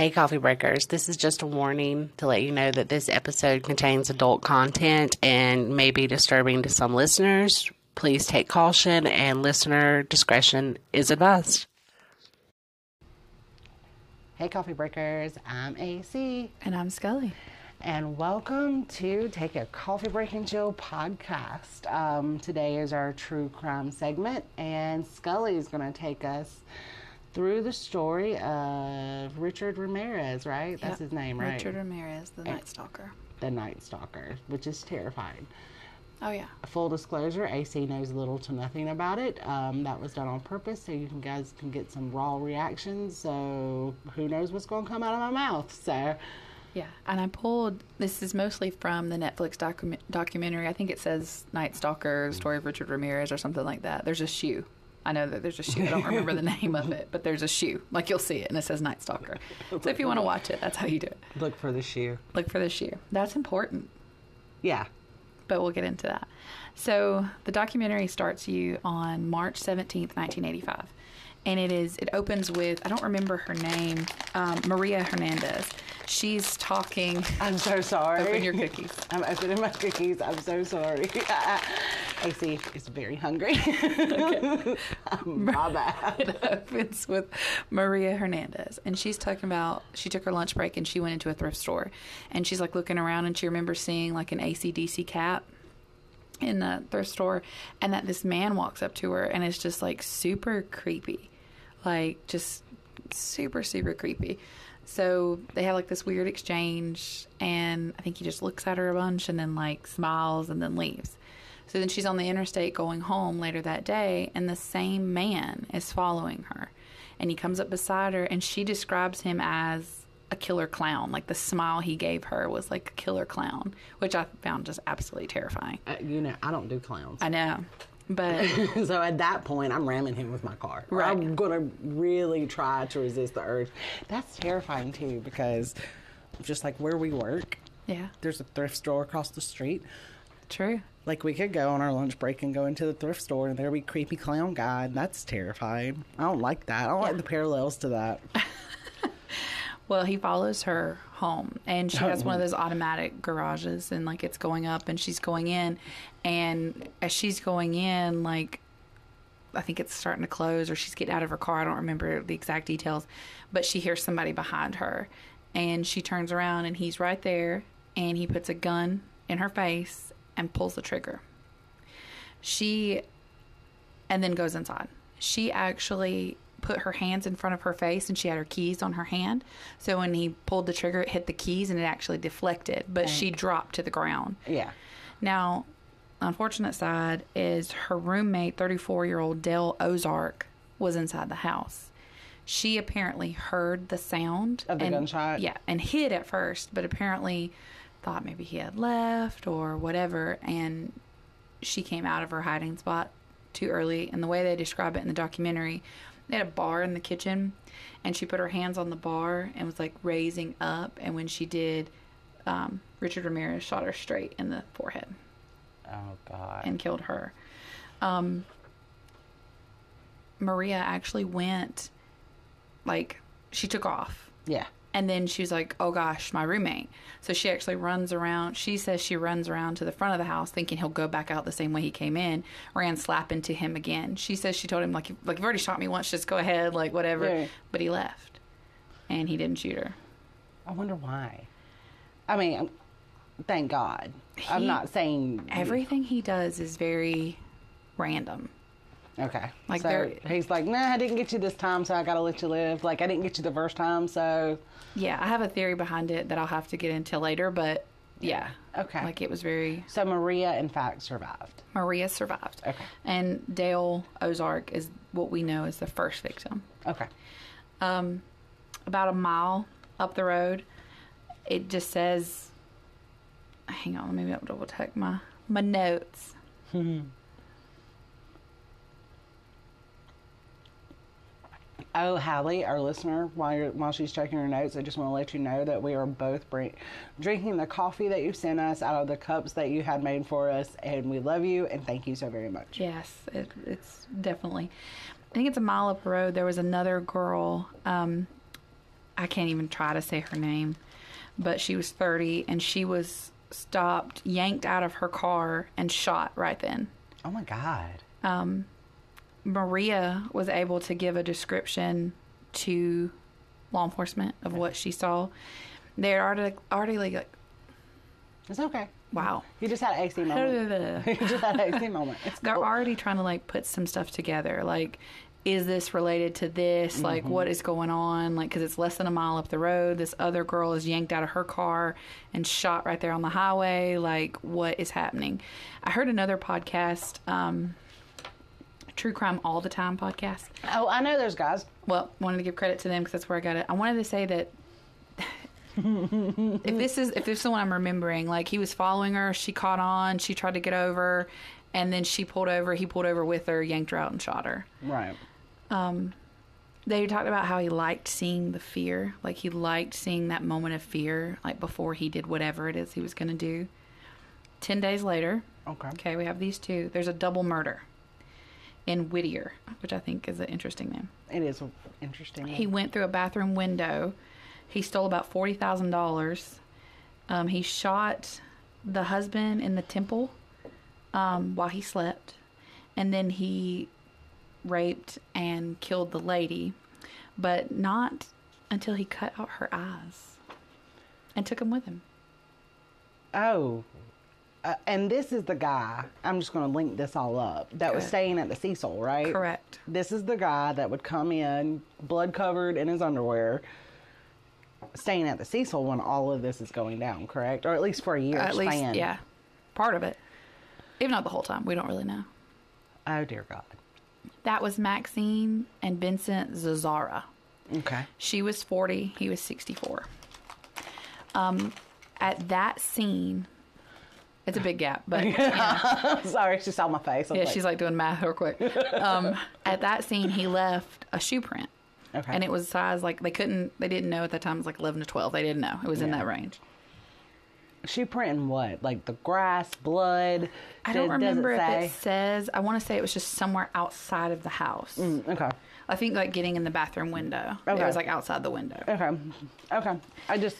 Hey, coffee breakers. This is just a warning to let you know that this episode contains adult content and may be disturbing to some listeners. Please take caution and listener discretion is advised. Hey, coffee breakers. I'm AC. And I'm Scully. And welcome to Take a Coffee Break and Chill podcast. Um, today is our true crime segment, and Scully is going to take us through the story of Richard Ramirez, right? That's his name, right? Richard Ramirez, the Night Stalker. the Night Stalker, which is terrifying. Oh, yeah. Full disclosure, AC knows little to nothing about it. Um, that was done on purpose so you can, guys can get some raw reactions. So who knows what's going to come out of my mouth? So Yeah. And I pulled, this is mostly from the Netflix docu- documentary. I think it says Night Stalker, Story of Richard Ramirez, or something like that. There's a shoe. I know that there's a shoe. I don't remember the name of it, but there's a shoe. Like you'll see it, and it says Night Stalker. So if you want to watch it, that's how you do it. look for the shoe. Look for the shoe. That's important. Yeah. but we'll get into that. So the documentary starts you on March seventeenth, nineteen eighty-five, and it is it opens with I don't remember her name, um, Maria Hernandez. She's talking. I'm so sorry. Open your cookies. I'm opening my cookies. I'm so sorry. AC is very hungry. my bad. It opens with Maria Hernandez, and she's talking about she took her lunch break and she went into a thrift store, and she's like looking around and she remembers seeing like an ACDC cap in the thrift store, and that this man walks up to her and it's just like super creepy, like just super super creepy. So they have like this weird exchange, and I think he just looks at her a bunch and then like smiles and then leaves. So then she's on the interstate going home later that day, and the same man is following her. And he comes up beside her, and she describes him as a killer clown. Like the smile he gave her was like a killer clown, which I found just absolutely terrifying. Uh, you know, I don't do clowns. I know. But so at that point, I'm ramming him with my car. Right. I'm gonna really try to resist the urge. That's terrifying too, because just like where we work, yeah, there's a thrift store across the street. true. Like we could go on our lunch break and go into the thrift store, and there'd be creepy clown guy. and That's terrifying. I don't like that. I don't like the parallels to that. Well, he follows her home, and she has one of oh. those automatic garages, and like it's going up, and she's going in, and as she's going in, like I think it's starting to close, or she's getting out of her car. I don't remember the exact details, but she hears somebody behind her, and she turns around, and he's right there, and he puts a gun in her face and pulls the trigger. She and then goes inside. She actually put her hands in front of her face and she had her keys on her hand. So when he pulled the trigger, it hit the keys and it actually deflected, but she dropped to the ground. Yeah. Now, the unfortunate side is her roommate, 34 year old Dale Ozark, was inside the house. She apparently heard the sound Of the and, gunshot? Yeah, and hid at first, but apparently thought maybe he had left or whatever. And she came out of her hiding spot too early. And the way they describe it in the documentary, they had a bar in the kitchen, and she put her hands on the bar and was like raising up. And when she did, um, Richard Ramirez shot her straight in the forehead Oh God. and killed her. Um, Maria actually went, like, she took off. yeah. And then she was like, oh gosh, my roommate. So she actually runs around. She says she runs around to the front of the house thinking he'll go back out the same way he came in, ran slap into him again. She says she told him, like, like you've already shot me once, just go ahead, like, whatever. Right. But he left. And he didn't shoot her. I wonder why. I mean, um, thank God. I'm not saying Everything he does is very random. Okay. Like so he's like, nah, I didn't get you this time, so I gotta let you live. Like I didn't get you the first time, so Yeah, I have a theory behind it that I'll have to get into later, but yeah. Okay. Like it was very so Maria in fact survived. Maria survived. Okay. And Dale Ozark is what we know is the first victim. Okay. Um about a mile up the road, it just says hang on, let me double check my my notes. Oh, Hallie, our listener, while you're, while she's checking her notes, I just want to let you know that we are both bring, drinking the coffee that you sent us out of the cups that you had made for us, and we love you and thank you so very much. Yes, it, it's definitely. I think it's a mile up the road. There was another girl. Um, I can't even try to say her name, but she was 30 and she was stopped, yanked out of her car, and shot right then. Oh my God. Um, Maria was able to give a description to law enforcement of what she saw. They had already, already like, It's okay. wow. You just had an AC moment. They're you just had an AC moment. It's cool. already trying to like put some stuff together. Like, is this related to this? Like, what is going on? Like, because it's less than a mile up the road. This other girl is yanked out of her car and shot right there on the highway. Like, what is happening? I heard another podcast, um, True Crime All the Time podcast. Oh, I know there's guys. Well, wanted to give credit to them because that's where I got it. I wanted to say that if this is if this is the one I'm remembering, like he was following her, she caught on, she tried to get over, and then she pulled over. He pulled over with her, yanked her out, and shot her. Right. Um, they talked about how he liked seeing the fear, like he liked seeing that moment of fear, like before he did whatever it is he was going to do. Ten days later, Okay. okay, we have these two. There's a double murder in Whittier, which I think is an interesting name. It is interesting. He went through a bathroom window. He stole about forty thousand dollars. Um, he shot the husband in the temple um, while he slept, and then he raped and killed the lady, but not until he cut out her eyes and took them with him. Oh. Uh, and this is the guy, I'm just going to link this all up, that was staying at the Cecil, right? Correct. This is the guy that would come in, blood covered in his underwear, staying at the Cecil when all of this is going down, correct? Or at least for a year At least, span. yeah, part of it, if not the whole time. We don't really know. Oh, dear God. That was Maxine and Vincent Zazzara. Okay. She was 40, he was 64. Um, at that scene, it's a big gap, but Sorry, she saw my face. I was yeah, like, she's like doing math real quick. Um, at that scene, he left a shoe print, okay. and it was size like they couldn't, they didn't know at that time. It was like 11 to 12. They didn't know it was in that range. she printing what? Like the grass, blood? I don't Does- does remember if say? it says. I want to say it was just somewhere outside of the house. Mm, okay. I think like getting in the bathroom window. Okay. It was like outside the window. Okay. Okay. I just,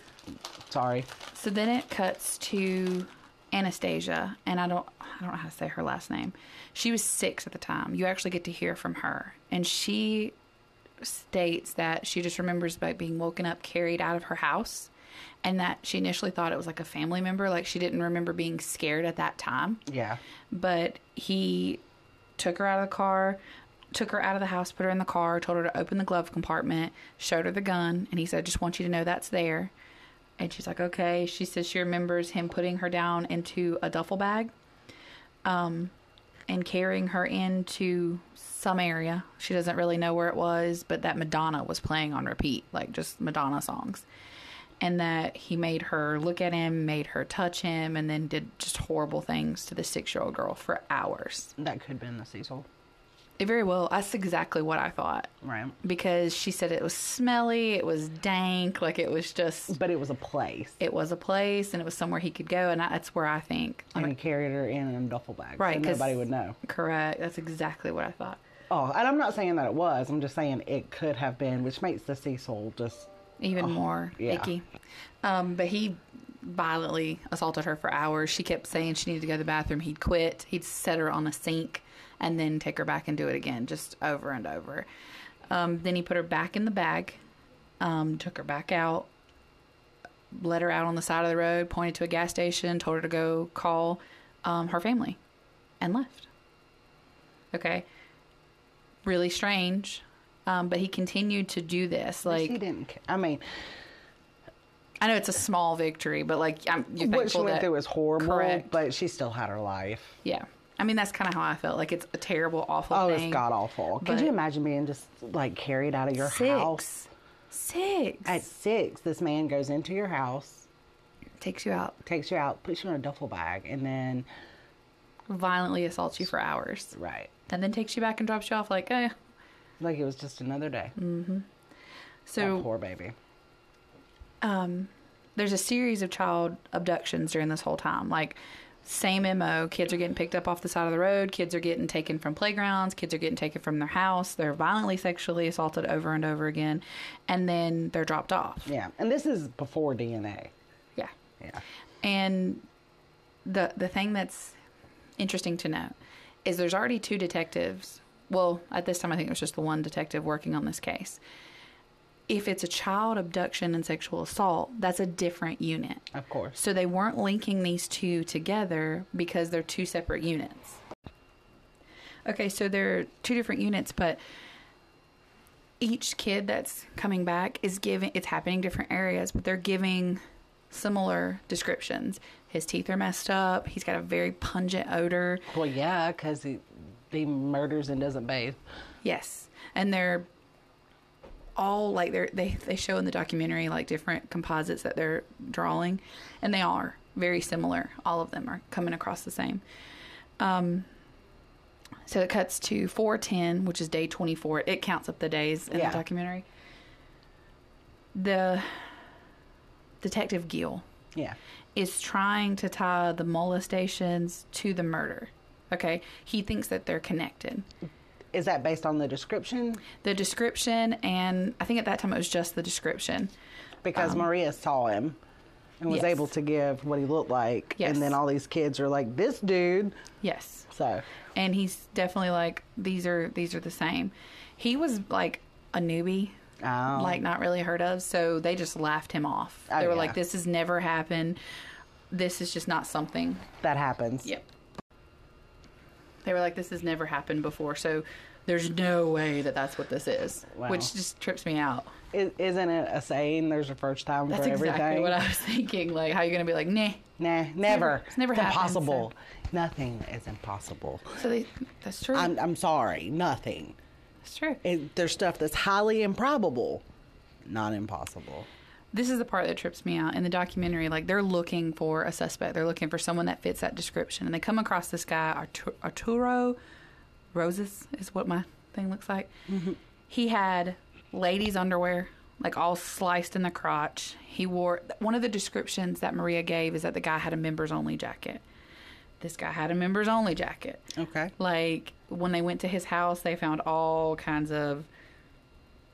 sorry. So then it cuts to Anastasia, and I don't I don't know how to say her last name. She was six at the time. You actually get to hear from her, and she states that she just remembers about being woken up, carried out of her house, and that she initially thought it was like a family member. Like she didn't remember being scared at that time Yeah. but he took her out of the car, took her out of the house, put her in the car, told her to open the glove compartment, showed her the gun, and he said, "Just want you to know that's there." And she's like, "Okay." She says she remembers him putting her down into a duffel bag, um, and carrying her into some area. She doesn't really know where it was, but that Madonna was playing on repeat, like just Madonna songs. And that he made her look at him, made her touch him, and then did just horrible things to the six year old girl for hours. That could have been the Cecil. Very well. That's exactly what I thought. Right. Because she said it was smelly, it was dank, like it was just, But it was a place. it was a place and it was somewhere he could go. And I, that's where I think. And he carried her in a duffel bag. Right, So nobody would know. Correct. That's exactly what I thought. Oh, and I'm not saying that it was. I'm just saying it could have been, which makes the Cecil just. even more yeah. icky. Um, but he violently assaulted her for hours. She kept saying she needed to go to the bathroom. He'd quit. He'd set her on a sink and then take her back and do it again, just over and over. Um, then he put her back in the bag, um, took her back out, let her out on the side of the road, pointed to a gas station, told her to go call um, her family, and left. Okay. Really strange. Um, but he continued to do this. Like he didn't. I mean, I know it's a small victory, but like I'm you're what she went that through was horrible, Correct. but she still had her life. yeah. I mean that's kind of how I felt. Like it's a terrible, awful Oh, thing. it's god awful. Could you imagine being just like carried out of your Six, house six at six? This man goes into your house, takes you out, takes you out, puts you in a duffel bag, and then violently assaults you for hours, right, and then takes you back and drops you off. Like, eh. like it was just another day. Mm. that So poor baby. um, there's a series of child abductions during this whole time. Like Same MO. Kids are getting picked up off the side of the road. Kids are getting taken from playgrounds. Kids are getting taken from their house. They're violently sexually assaulted over and over again. And then they're dropped off. Yeah. And this is before DNA. Yeah. Yeah. And the the thing that's interesting to note is there's already two detectives. Well, at this time I think it was just the one detective working on this case. If it's a child abduction and sexual assault, that's a different unit. Of course. So they weren't linking these two together because they're two separate units. Okay, so they're two different units, but each kid that's coming back is giving it's happening different areas, but they're giving similar descriptions. His teeth are messed up. He's got a very pungent odor. Well, yeah, because he, he murders and doesn't bathe. Yes, and they're all like they're they they show in the documentary like different composites that they're drawing, and they are very similar. All of them are coming across the same. Um. So it cuts to four ten, which is day twenty four. It counts up the days in Yeah. the documentary. The detective Gil Yeah. is trying to tie the molestations to the murder. Okay, he thinks that they're connected. Is that based on the description? the description and i think at that time it was just the description Because Maria saw him and was Um, yes. able to give what he looked like. Yes. And then all these kids are like, this dude. yes So, and he's definitely like these are these are the same he was like a newbie oh. like not really heard of so they just laughed him off Oh, they were yeah. like this has never happened this is just not something that happens. yep they were like this has never happened before so there's no way that that's what this is Wow. which just trips me out is Isn't it a saying there's a first time that's for exactly everything? what i was thinking like how are you gonna be like nah Nah, never. it's never happened, impossible. Nothing is impossible. so they that's true I'm, I'm sorry. Nothing. that's true It, there's stuff that's highly improbable, not impossible. This is the part that trips me out in the documentary like they're looking for a suspect. They're looking for someone that fits that description. And they come across this guy Artu- arturo roses is what my thing looks like. Mm-hmm. He had ladies underwear like all sliced in the crotch. He wore one of the descriptions that maria gave is that the guy had a members only jacket. This guy had a members only jacket. Okay. like when they went to his house they found all kinds of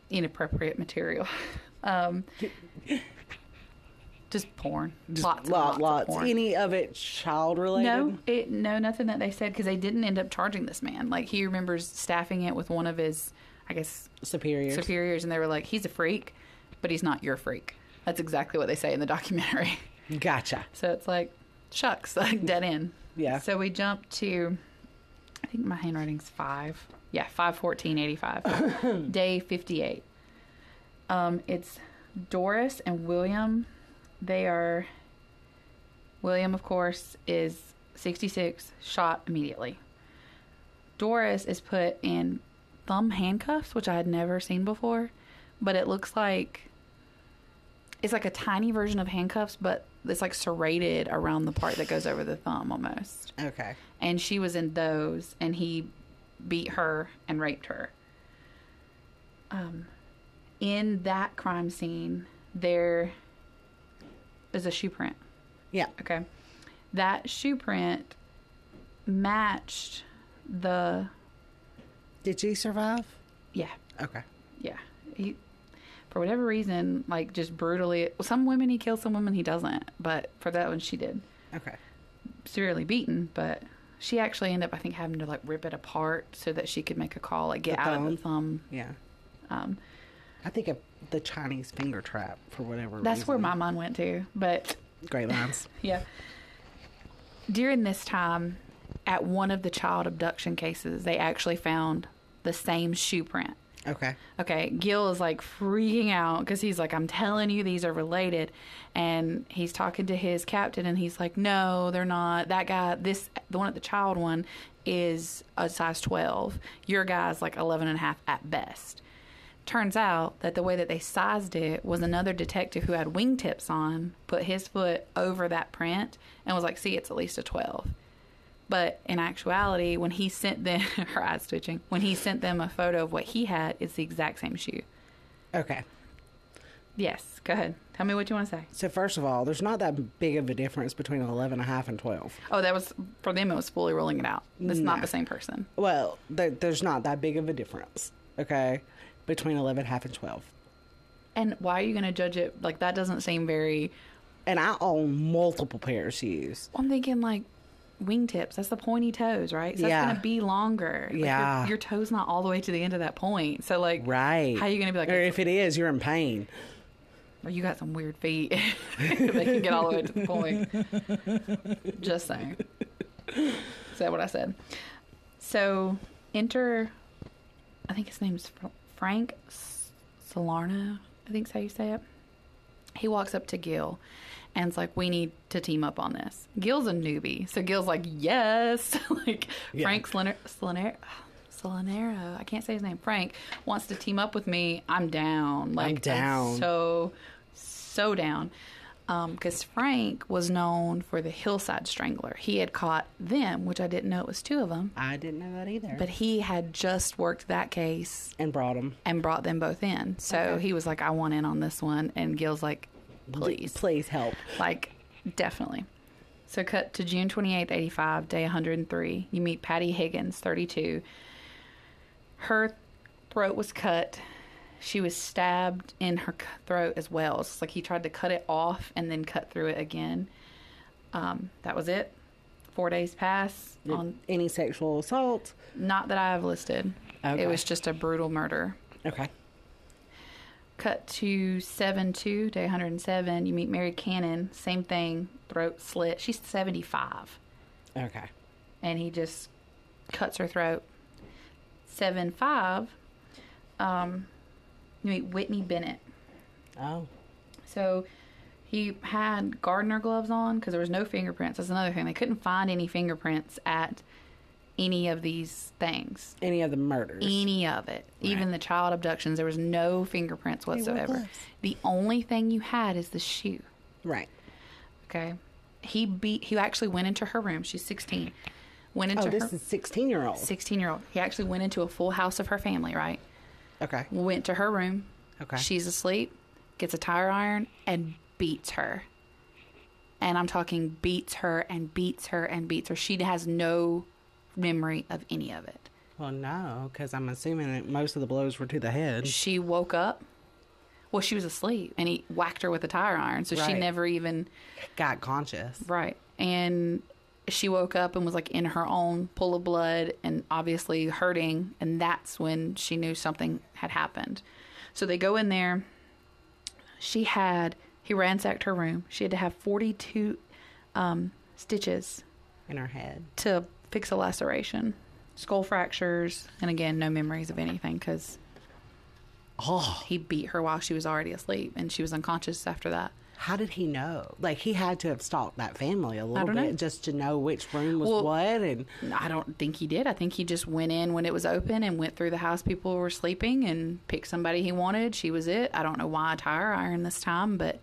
inappropriate material um just porn lots, Lot, lots, lots. of porn. Any of it child related? no it no nothing that they said because they didn't end up charging this man like he remembers staffing it with one of his i guess Superiors. superiors and they were like he's a freak but he's not your freak that's exactly what they say in the documentary Gotcha. So it's like, shucks, like dead end. Yeah. So we jump to, I think my handwriting's five. Yeah, five fourteen eighty five. Day fifty eight. Um, it's Doris and William. They are. William, of course, is sixty six, shot immediately. Doris is put in thumb handcuffs, which I had never seen before, but it looks like it's like a tiny version of handcuffs, but it's like serrated around the part that goes over the thumb almost. Okay. And she was in those, and he beat her and raped her. Um, in that crime scene, there is a shoe print. Yeah. Okay. That shoe print matched the. Did she survive? Yeah. Okay. Yeah. He, for whatever reason, like just brutally. Some women he kills, some women he doesn't. But for that one, she did. Okay. Severely beaten, but she actually ended up, I think, having to like rip it apart so that she could make a call, like get out of the thumb? thumb. Yeah. Um, I think of the Chinese finger trap for whatever that's reason. where my mind went to. But Great lines. yeah. During this time, at one of the child abduction cases, they actually found the same shoe print. Okay. Okay, Gil is like freaking out because he's like, I'm telling you, these are related. And he's talking to his captain, and he's like, No, they're not. That guy, this, the one at the child one, is a size 12. Your guy's like 11 and a half at best. Turns out that the way that they sized it was another detective who had wingtips on put his foot over that print and was like, See, it's at least a 12. But in actuality, when he sent them, her eyes twitching, when he sent them a photo of what he had, it's the exact same shoe. Okay. Yes, go ahead. Tell me what you want to say. So first of all, there's not that big of a difference between 11 and a half and 12. Oh, that was for them. It was fully rolling it out. It's not the same person. Well, there, there's not that big of a difference, okay, between 11 half and 12. And why are you going to judge it? Like that doesn't seem very. And I own multiple pair of shoes. I'm thinking like wingtips. That's the pointy toes, right? So Yeah. that's going to be longer. Like, your- Yeah. your, toe's not all the way to the end of that point. So like, Right. How are you going to be like? Or if it is, you're in pain. Well, you got some weird feet. they can get all the way to the point. Just saying. Is that what I said? So enter, I think his name's Frank S- Salerno. I think's how you say it. He walks up to Gil and it's like, we need to team up on this. Gil's a newbie. So Gil's like, yes. like, Yeah. Frank Soliner- Solanero, I can't say his name. Frank wants to team up with me. I'm down. Like, down. So, so down. Um, because Frank was known for the Hillside Strangler. He had caught them, which I didn't know it was two of them. I didn't know that either. But he had just worked that case and brought them. and brought them both in. So Okay. he was like, I want in on this one. And Gil's like, please. Please help. Like, definitely. So, cut to June 28th, 85, day 103. You meet Patty Higgins, 32. Her throat was cut. She was stabbed in her throat as well. It's like he tried to cut it off and then cut through it again. Um, that was it. Four days pass. On Any sexual assault? not that I have listed. Okay. It was just a brutal murder. Okay. Cut to 7 2, day 107. You meet Mary Cannon. Same thing. Throat slit. She's 75. Okay. And he just cuts her throat. 7 5. Um, you meet Whitney Bennett. Oh. So he had gardener gloves on because there was no fingerprints. That's another thing. They couldn't find any fingerprints at any of these things. Any of the murders? any of it. Even the child abductions, there was no fingerprints whatsoever. The only thing you had is the shoe. right. Okay. He beat. He actually went into her room. She's 16. Went oh, into Oh, this her is 16 year old. 16 year old. He actually went into a full house of her family. Right. Okay. Went to her room. Okay. She's asleep. Gets a tire iron and beats her. And I'm talking beats her and beats her and beats her. She has no memory of any of it. Well, no, because I'm assuming that most of the blows were to the head. she woke up. Well, she was asleep, and he whacked her with a tire iron, so she never even Got conscious. right. And she woke up and was like in her own pool of blood, and obviously hurting, and that's when she knew something had happened. So they go in there. She had he ransacked her room. She had to have forty two um, stitches In her head. to fix a laceration, skull fractures, and again, no memories of anything because Oh. he beat her while she was already asleep and she was unconscious after that. How did he know? Like, he had to have stalked that family a little bit know. just to know which room was Well- what. And I don't think he did. I think he just went in when it was open and went through the house people were sleeping and picked somebody he wanted. She was it. I don't know why a tire iron this time, but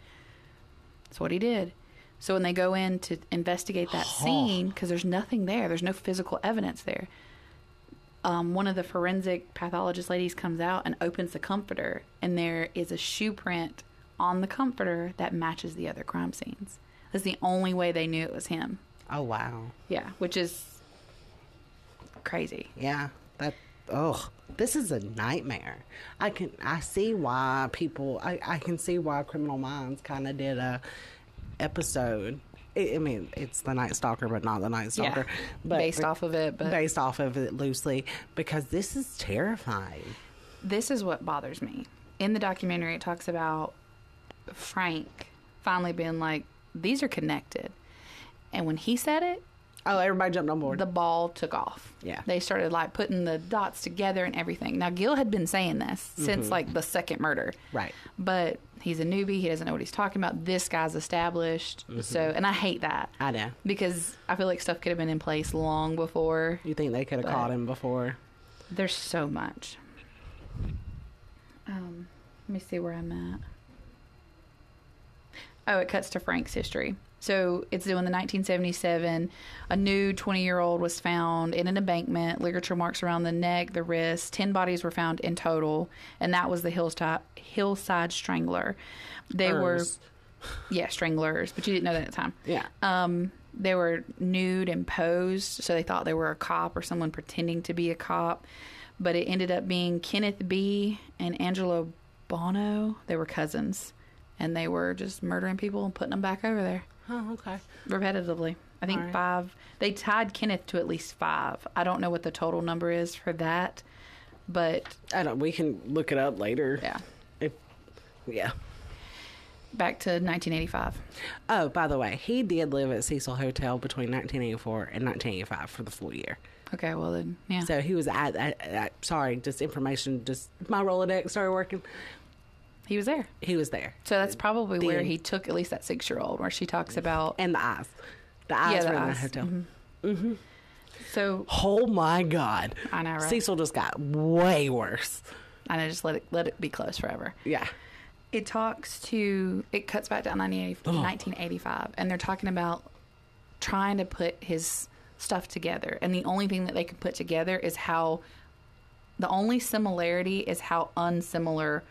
that's what he did. So when they go in to investigate that scene, because there's nothing there, there's no physical evidence there. Um, one of the forensic pathologist ladies comes out and opens the comforter, and there is a shoe print on the comforter that matches the other crime scenes. That's the only way they knew it was him. oh, wow. Yeah, which is crazy. Yeah. That, oh, this is a nightmare. I can, I see why people, I, I can see why Criminal Minds kind of did a episode. I I mean, it's the Night Stalker, but not the Night Stalker. But based off of it, but based off of it loosely, because this is terrifying. this is what bothers me. In the documentary, it talks about Frank finally being like, "These are connected," and when he said it, Oh, everybody jumped on board. the ball took off. Yeah. they started like putting the dots together and everything. Now Gil had been saying this since like the second murder, right. but he's a newbie. He doesn't know what he's talking about. This guy's established, so and I hate that I know. because I feel like stuff could have been in place long before. You think they could have But- caught him before? There's so much. Um, let me see where I'm at. Oh, it cuts to Frank's history. So it's doing the 1977. A new 20 year old was found in an embankment, ligature marks around the neck, the wrist. 10 bodies were found in total, and that was the hillside, hillside strangler. They Ers. were, yeah, stranglers, but you didn't know that at the time. Yeah. Um, they were nude and posed, so they thought they were a cop or someone pretending to be a cop. But it ended up being Kenneth B. and Angelo Buono. They were cousins, and they were just murdering people and putting them back over there oh, okay. repetitively. I think All right. five. They tied Kenneth to at least five. I don't know what the total number is for that, but I don't. We can look it up later. yeah. If, yeah. Back to 1985. Oh, by the way, he did live at Cecil Hotel between 1984 and 1985 for the full year. Okay, well then, yeah. So he was at, at, at sorry, just information, just my Rolodex started working. He was there. He was there. So that's probably where he took at least that six year old, where she talks about. And the eyes. The eyes the in the eyes. Mm-hmm. hotel. So Oh my God. I know, right? Cecil just got way worse. I know, just let it let it be closed forever. Yeah. It talks to it cuts back down to 1985, and they're talking about trying to put his stuff together, and the only thing that they can put together is how the only similarity is how unsimilar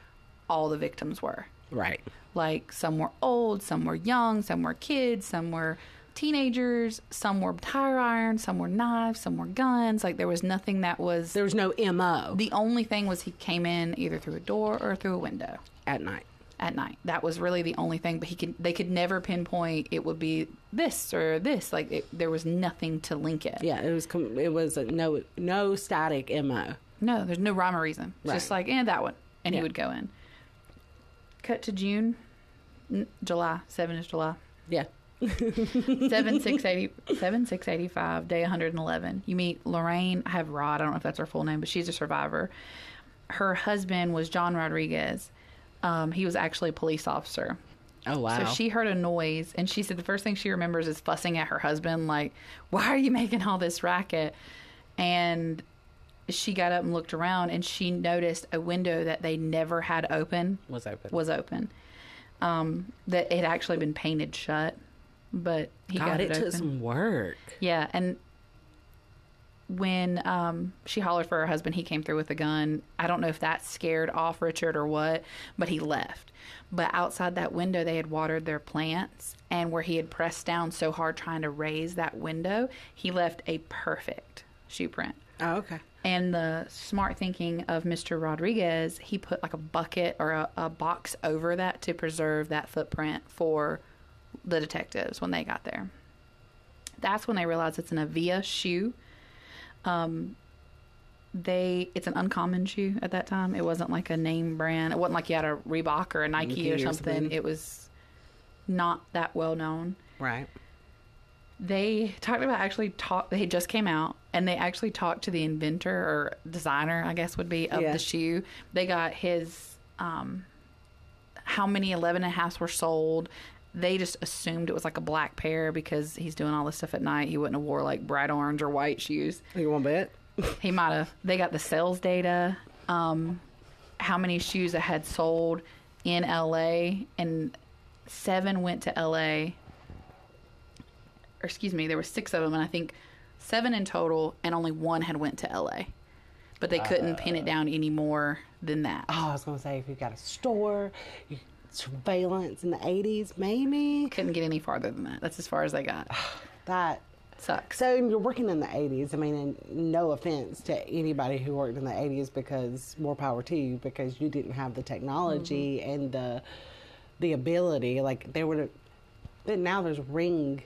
all the victims were. Right. Like some were old, some were young, some were kids, some were teenagers, some were tire irons, some were knives, some were guns. Like there was nothing that was There was no MO the only thing was he came in either through a door or through a window at night. at night. That was really the only thing. But he could they could never pinpoint it would be this or this. Like it, there was nothing to link it. Yeah, it was com- it was a no no static MO. No, there's no rhyme or reason. It's Just Right. like eh, that one, and Yeah. he would go in. Cut to June, N- July seven is July. Yeah. seven six eighty seven six eighty five day one hundred and eleven. You meet Lorraine. I have Rod. I don't know if that's her full name, but she's a survivor. Her husband was John Rodriguez. Um, he was actually a police officer. Oh wow. So she heard a noise, and she said the first thing she remembers is fussing at her husband, like, "Why are you making all this racket?" And she got up and looked around, and she noticed a window that they never had open was open. was open. Um, that it had actually been painted shut, but he God, got it it, took open. some work. Yeah, and when um, she hollered for her husband, he came through with a gun. I don't know if that scared off Richard or what, but he left. But outside that window, they had watered their plants, and where he had pressed down so hard trying to raise that window, he left a perfect shoe print. Oh, okay. And the smart thinking of Mr. Rodriguez, he put like a bucket or a, a box over that to preserve that footprint for the detectives when they got there. That's when they realized it's an Avia shoe. Um, they it's an uncommon shoe at that time. It wasn't like a name brand. It wasn't like you had a Reebok or a Nike, Nike or or something. something. It was not that well known Right. They talked about actually talk they just came out and they actually talked to the inventor or designer i guess would be of Yeah. the shoe. They got his um how many 11 and a halfs were sold. They just assumed it was like a black pair because he's doing all this stuff at night. He wouldn't have wore like bright orange or white shoes. You want to bet? he might have. They got the sales data um how many shoes that had sold in la and seven went to la or excuse me there were six of them and i think seven in total and only one had went to la but they couldn't pin it down any more than that Oh, I was gonna say if you got a store, you, surveillance in the eighties, maybe couldn't get any farther than that that's as far as they got that. sucks So you're working in the eighties. I mean, and no offense to anybody who worked in the eighties, because more power to you, because you didn't have the technology Mm-hmm. and the the ability. Like there would have. Then now there's ring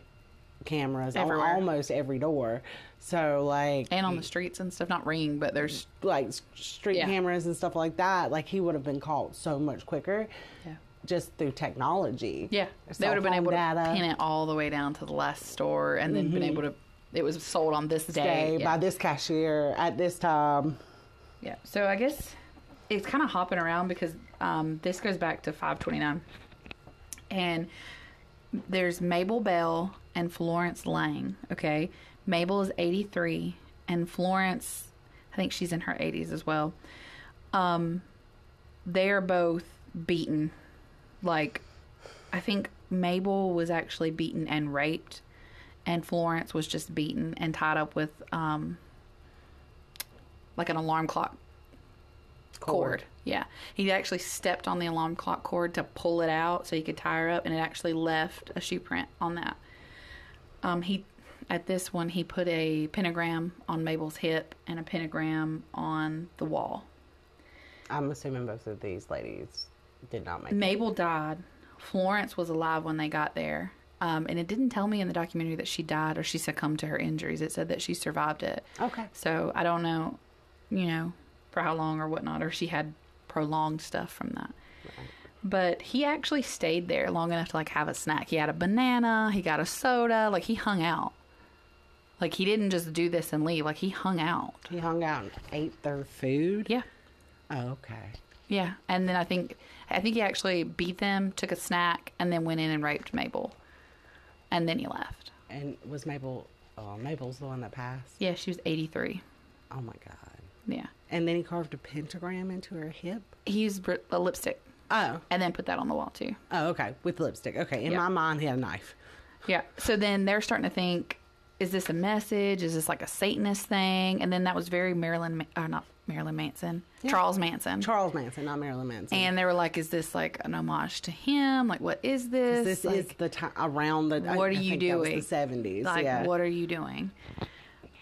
cameras on almost every door. So like and on the streets and stuff not ring but there's like street Yeah. cameras and stuff like that, like he would have been caught so much quicker yeah just through technology. Yeah, they would have been able phone to pin it all the way down to the last store, and then been able to. It was sold on this day. Day yeah. by this cashier at this time. yeah. So I guess it's kind of hopping around because um, this goes back to 529, and there's Mabel Bell and Florence Lang. Okay, Mabel is 83, and Florence, I think she's in her 80s as well. Um, they are both beaten. Like, I think Mabel was actually beaten and raped, and Florence was just beaten and tied up with um, like an alarm clock cord. Yeah. He actually stepped on the alarm clock cord to pull it out so he could tie her up, and it actually left a shoe print on that. Um, he at this one he put a pentagram on Mabel's hip and a pentagram on the wall. I'm assuming both of these ladies did not make it. Mabel died. Florence was alive when they got there. Um, and it didn't tell me in the documentary that she died or she succumbed to her injuries. It said that she survived it. Okay. So I don't know, you know, for how long or whatnot, or she had prolonged stuff from that. But he actually stayed there long enough to like have a snack. He had a banana, he got a soda, like he hung out. Like he didn't just do this and leave, like he hung out. He hung out and ate their food. Yeah. Oh, okay. Yeah. And then I think I think he actually beat them, took a snack, and then went in and raped Mabel. And then he left. And was Mabel? Oh, Mabel's the one that passed. Yeah, she was 83. Oh my god. Yeah. And then he carved a pentagram into her hip. He used a lipstick Oh. and then put that on the wall too. Oh, okay. With lipstick. Okay. In Yeah. my mind, he had a knife. Yeah. So then they're starting to think, is this a message? Is this like a Satanist thing? And then that was very Marilyn, Ma- or not Marilyn Manson, Charles Manson. Charles Manson, not Marilyn Manson. and they were like, is this like an homage to him? Like, what is this? this like, is the time around the. I- what are I you think that doing? the seventies. like yeah. what are you doing?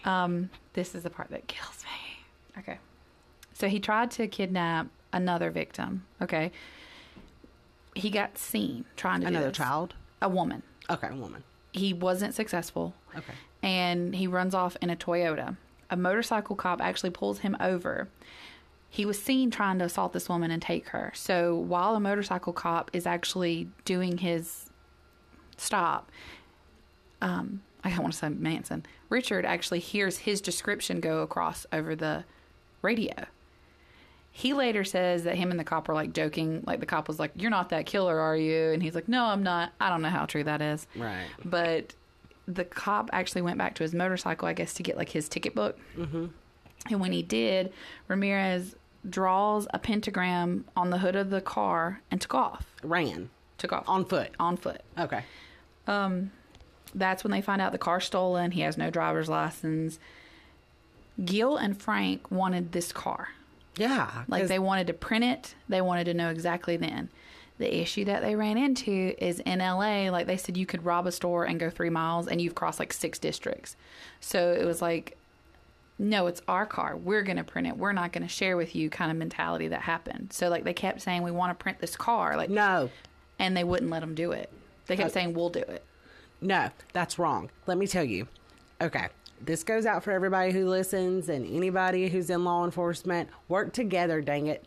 Um, this is the part that kills me. Okay. So he tried to kidnap another victim. Okay. He got seen trying to do Another child. a woman. Okay, a woman. He wasn't successful. Okay. and he runs off in a Toyota. A motorcycle cop actually pulls him over. He was seen trying to assault this woman and take her. So while a motorcycle cop is actually doing his stop, um, I don't want to say Manson. Richard actually hears his description go across over the radio. He later says that him and the cop were like joking. Like the cop was like, "You're not that killer, are you?" And he's like, "No, I'm not." I don't know how true that is Right. but the cop actually went back to his motorcycle, I guess, to get like his ticket book. Mm-hmm. And when he did, Ramirez draws a pentagram on the hood of the car and took off. Ran Took off on foot. on foot. Okay. Um, that's when they find out the car's stolen. He has no driver's license. Gil and Frank wanted this car. Yeah. Like they wanted to print it. They wanted to know exactly then. The issue that they ran into is in LA, like they said, you could rob a store and go three miles and you've crossed like six districts. So it was like, no, it's our car. We're going to print it. We're not going to share with you kind of mentality that happened. So like they kept saying, we want to print this car. Like, no. and they wouldn't let them do it. They kept Okay. saying, we'll do it. No, that's wrong. Let me tell you. Okay. This goes out for everybody who listens and anybody who's in law enforcement. Work together, dang it.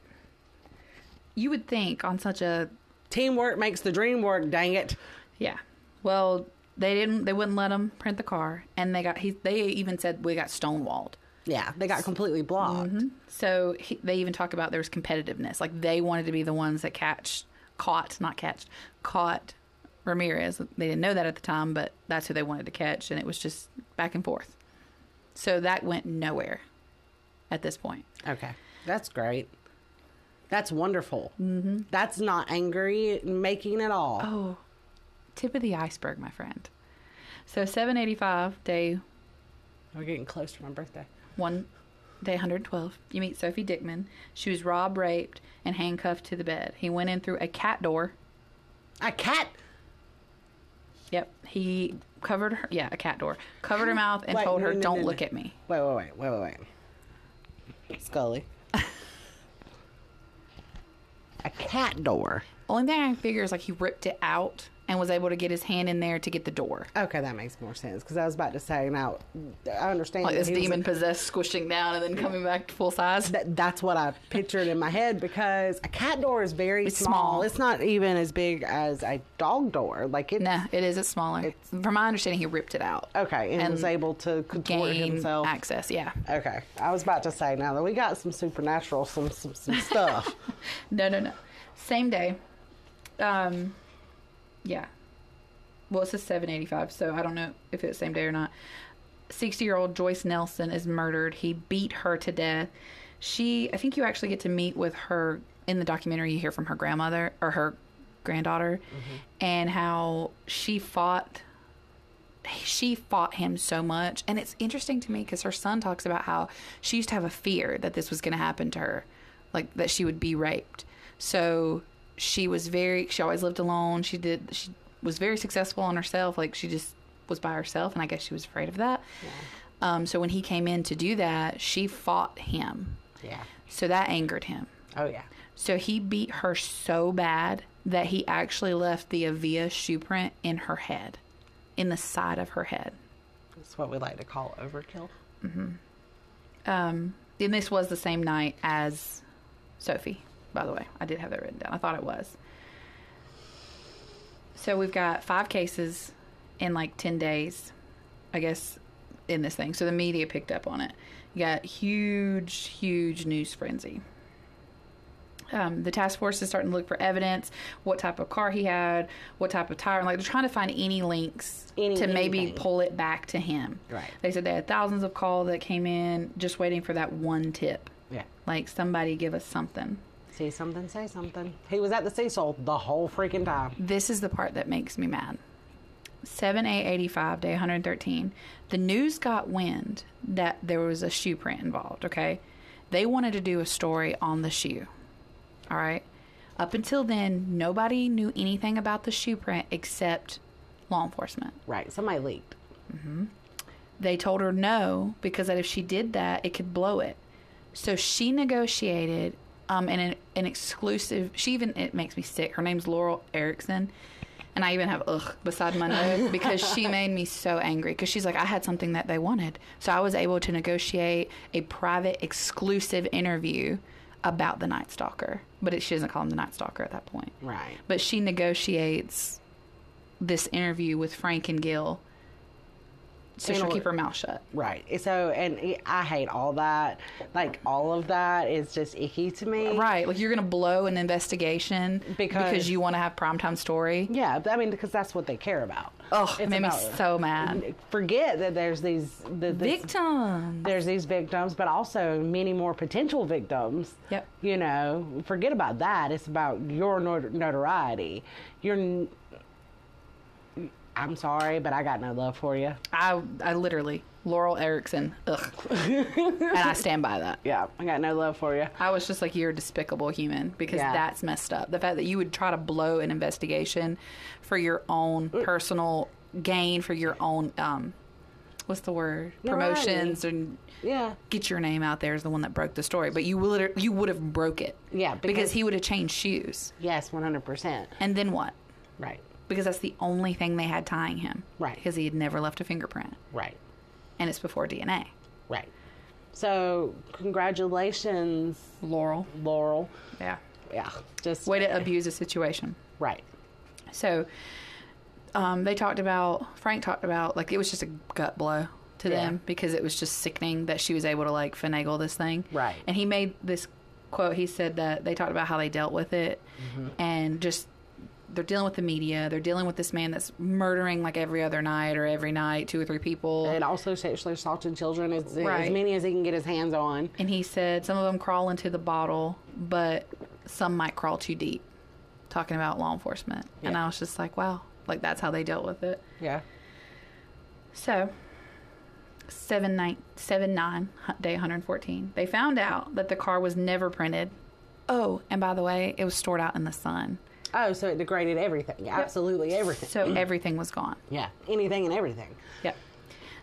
You would think on such a Teamwork makes the dream work, dang it. Yeah. Well, they didn't. They wouldn't let him print the car, and they got. He. They even said we got stonewalled. Yeah, they got completely blocked. Mm-hmm. So he, they even talk about there was competitiveness. Like they wanted to be the ones that catch, caught, not catch, caught Ramirez. They didn't know that at the time, but that's who they wanted to catch, and it was just back and forth. So that went nowhere at this point. Okay. That's great. That's wonderful. Mm-hmm. That's not angry making at all. Oh, tip of the iceberg, my friend. So 785 day We're getting close to my birthday. One day 112. You meet Sophie Dickman. She was robbed, raped, and handcuffed to the bed. He went in through a cat door. A cat. Yep. He covered her. Yeah, a cat door. Covered her mouth and Wait, told her, no, no, "Don't no, look at me." Wait, wait, wait, wait, wait, wait. Scully. a cat door. Only thing I can figure is like he ripped it out and was able to get his hand in there to get the door. Okay, that makes more sense because I was about to say now. I understand Like this he was demon possessed, squishing down and then coming back to full size. that, that's what I pictured in my head because a cat door is very It's small. small. It's not even as big as a dog door. Like it. No, it is. It's smaller. From my understanding, he ripped it out. Okay, and, And was able to contort himself. access. Yeah. Okay, I was about to say now that we got some supernatural, some some, some stuff. No, no, no. Same day. Um, yeah. Well, it says 785, so I don't know if it's same day or not. 60 year old Joyce Nelson is murdered. He beat her to death. She, I think you actually get to meet with her in the documentary. You hear from her grandmother or her granddaughter, mm-hmm. and how she fought. She fought him so much, and it's interesting to me because her son talks about how she used to have a fear that this was going to happen to her, like that she would be raped. So she was very. She always lived alone. She did. She was very successful on herself. Like she just was by herself, and I guess she was afraid of that. yeah. Um, so when he came in to do that, she fought him. Yeah. So that angered him. Oh yeah. So he beat her so bad that he actually left the Avia shoe print in her head, in the side of her head. That's what we like to call overkill. Mm hmm. Um, and this was the same night as Sophie, by the way. I did have that written down. I thought it was. So we've got five cases in like 10 days, I guess, in this thing. So the media picked up on it. You got huge, huge news frenzy. Um, the task force is starting to look for evidence, what type of car he had, what type of tire. Like they're trying to find any links Any- to maybe anything. pull it back to him. Right. They said they had thousands of calls that came in, just waiting for that one tip. Yeah. Like somebody give us something. See something, say something. He was at the Cecil the whole freaking time. This is the part that makes me mad. 7 8 85, day 113. The news got wind that there was a shoe print involved, okay? They wanted to do a story on the shoe. All right? Up until then, nobody knew anything about the shoe print except law enforcement. Right. Somebody leaked. mm-hmm. They told her no because that if she did that, it could blow it. So she negotiated um, an an exclusive. She even it makes me sick. Her name's Laurel Erickson, and I even have ugh beside my nose because she made me so angry because she's like I had something that they wanted, so I was able to negotiate a private exclusive interview about the Night Stalker. But it, she doesn't call him the Night Stalker at that point. Right. But she negotiates this interview with Frank and Gil. So she'll keep her mouth shut. Right. So, and I hate all that. Like, all of that is just icky to me. Right, like you're gonna blow an investigation Because- you want to have primetime story. Yeah, I mean, because that's what they care about. Oh, it made me so mad. Forget that there's these the, this- Victim. There's these victims, but also many more potential victims. Yep. You know, forget about that. It's about your notoriety. You're. I'm sorry, but I got no love for you. I I literally Laurel Erickson. Ugh. and I stand by that. Yeah, I got no love for you. I was just like, you're a despicable human because Yeah. that's messed up. The fact that you would try to blow an investigation for your own personal gain, for your own um, what's the word? Promotions and Yeah. get your name out there as the one that broke the story. But you would you would have broke it. Yeah, because, because- he would have changed shoes. Yes, 100%. And then what? Right. Because that's the only thing they had tying him. Right. Because he had never left a fingerprint. Right. And it's before DNA. Right. So, congratulations, Laurel. Laurel. Yeah. Yeah. Just Way to abuse a situation. right. So um, they talked about, Frank talked about, like, it was just a gut blow to Yeah. them because it was just sickening that she was able to, like, finagle this thing. Right. And he made this quote. He said that they talked about how they dealt with it Mm-hmm. and just they're dealing with the media. They're dealing with this man that's murdering like every other night or every night, two or three people. And also sexually assaulting children as, as many as he can get his hands on. And he said some of them crawl into the bottle, but some might crawl too deep. Talking about law enforcement. And I was just like, wow, like that's how they dealt with it. Yeah. So, 7 9, 7 9 hu- day 114. They found out that the car was never printed. Oh, and by the way, it was stored out in the sun. Oh, so it degraded everything. Absolutely everything. So everything was gone. yeah. Anything and everything. Yep.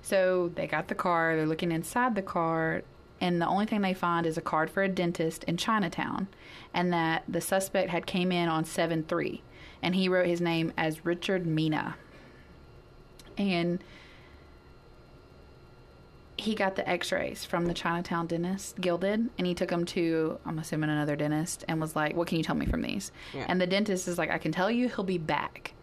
So they got the car, they're looking inside the car, and the only thing they find is a card for a dentist in Chinatown, and that the suspect had came in on 7 3, and he wrote his name as Richard Mina. And he got the x-rays from the Chinatown dentist, Gilded, and he took them to, I'm assuming another dentist, and was like, what can you tell me from these? Yeah. And the dentist is like, I can tell you he'll be back.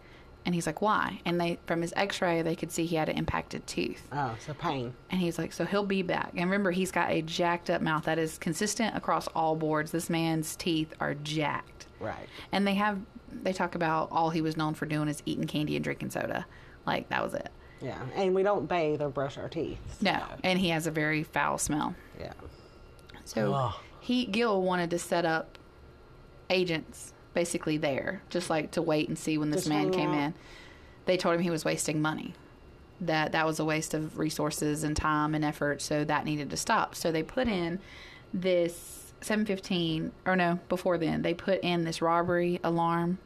And he's like, why? And they, from his x-ray, they could see he had an impacted tooth. Oh, so pain. And he's like, so he'll be back. And remember, he's got a jacked up mouth that is consistent across all boards. This man's teeth are jacked. Right. And they have, they talk about all he was known for doing is eating candy and drinking soda. Like, that was it. Yeah. And we don't bathe or brush our teeth. No. And he has a very foul smell. yeah. So Ugh. he, Gil wanted to set up agents basically there, just like to wait and see when this Just man came out. in. They told him he was wasting money. That that was a waste of resources and time and effort, so that needed to stop. So they put in this 715 or no, before then, they put in this robbery alarm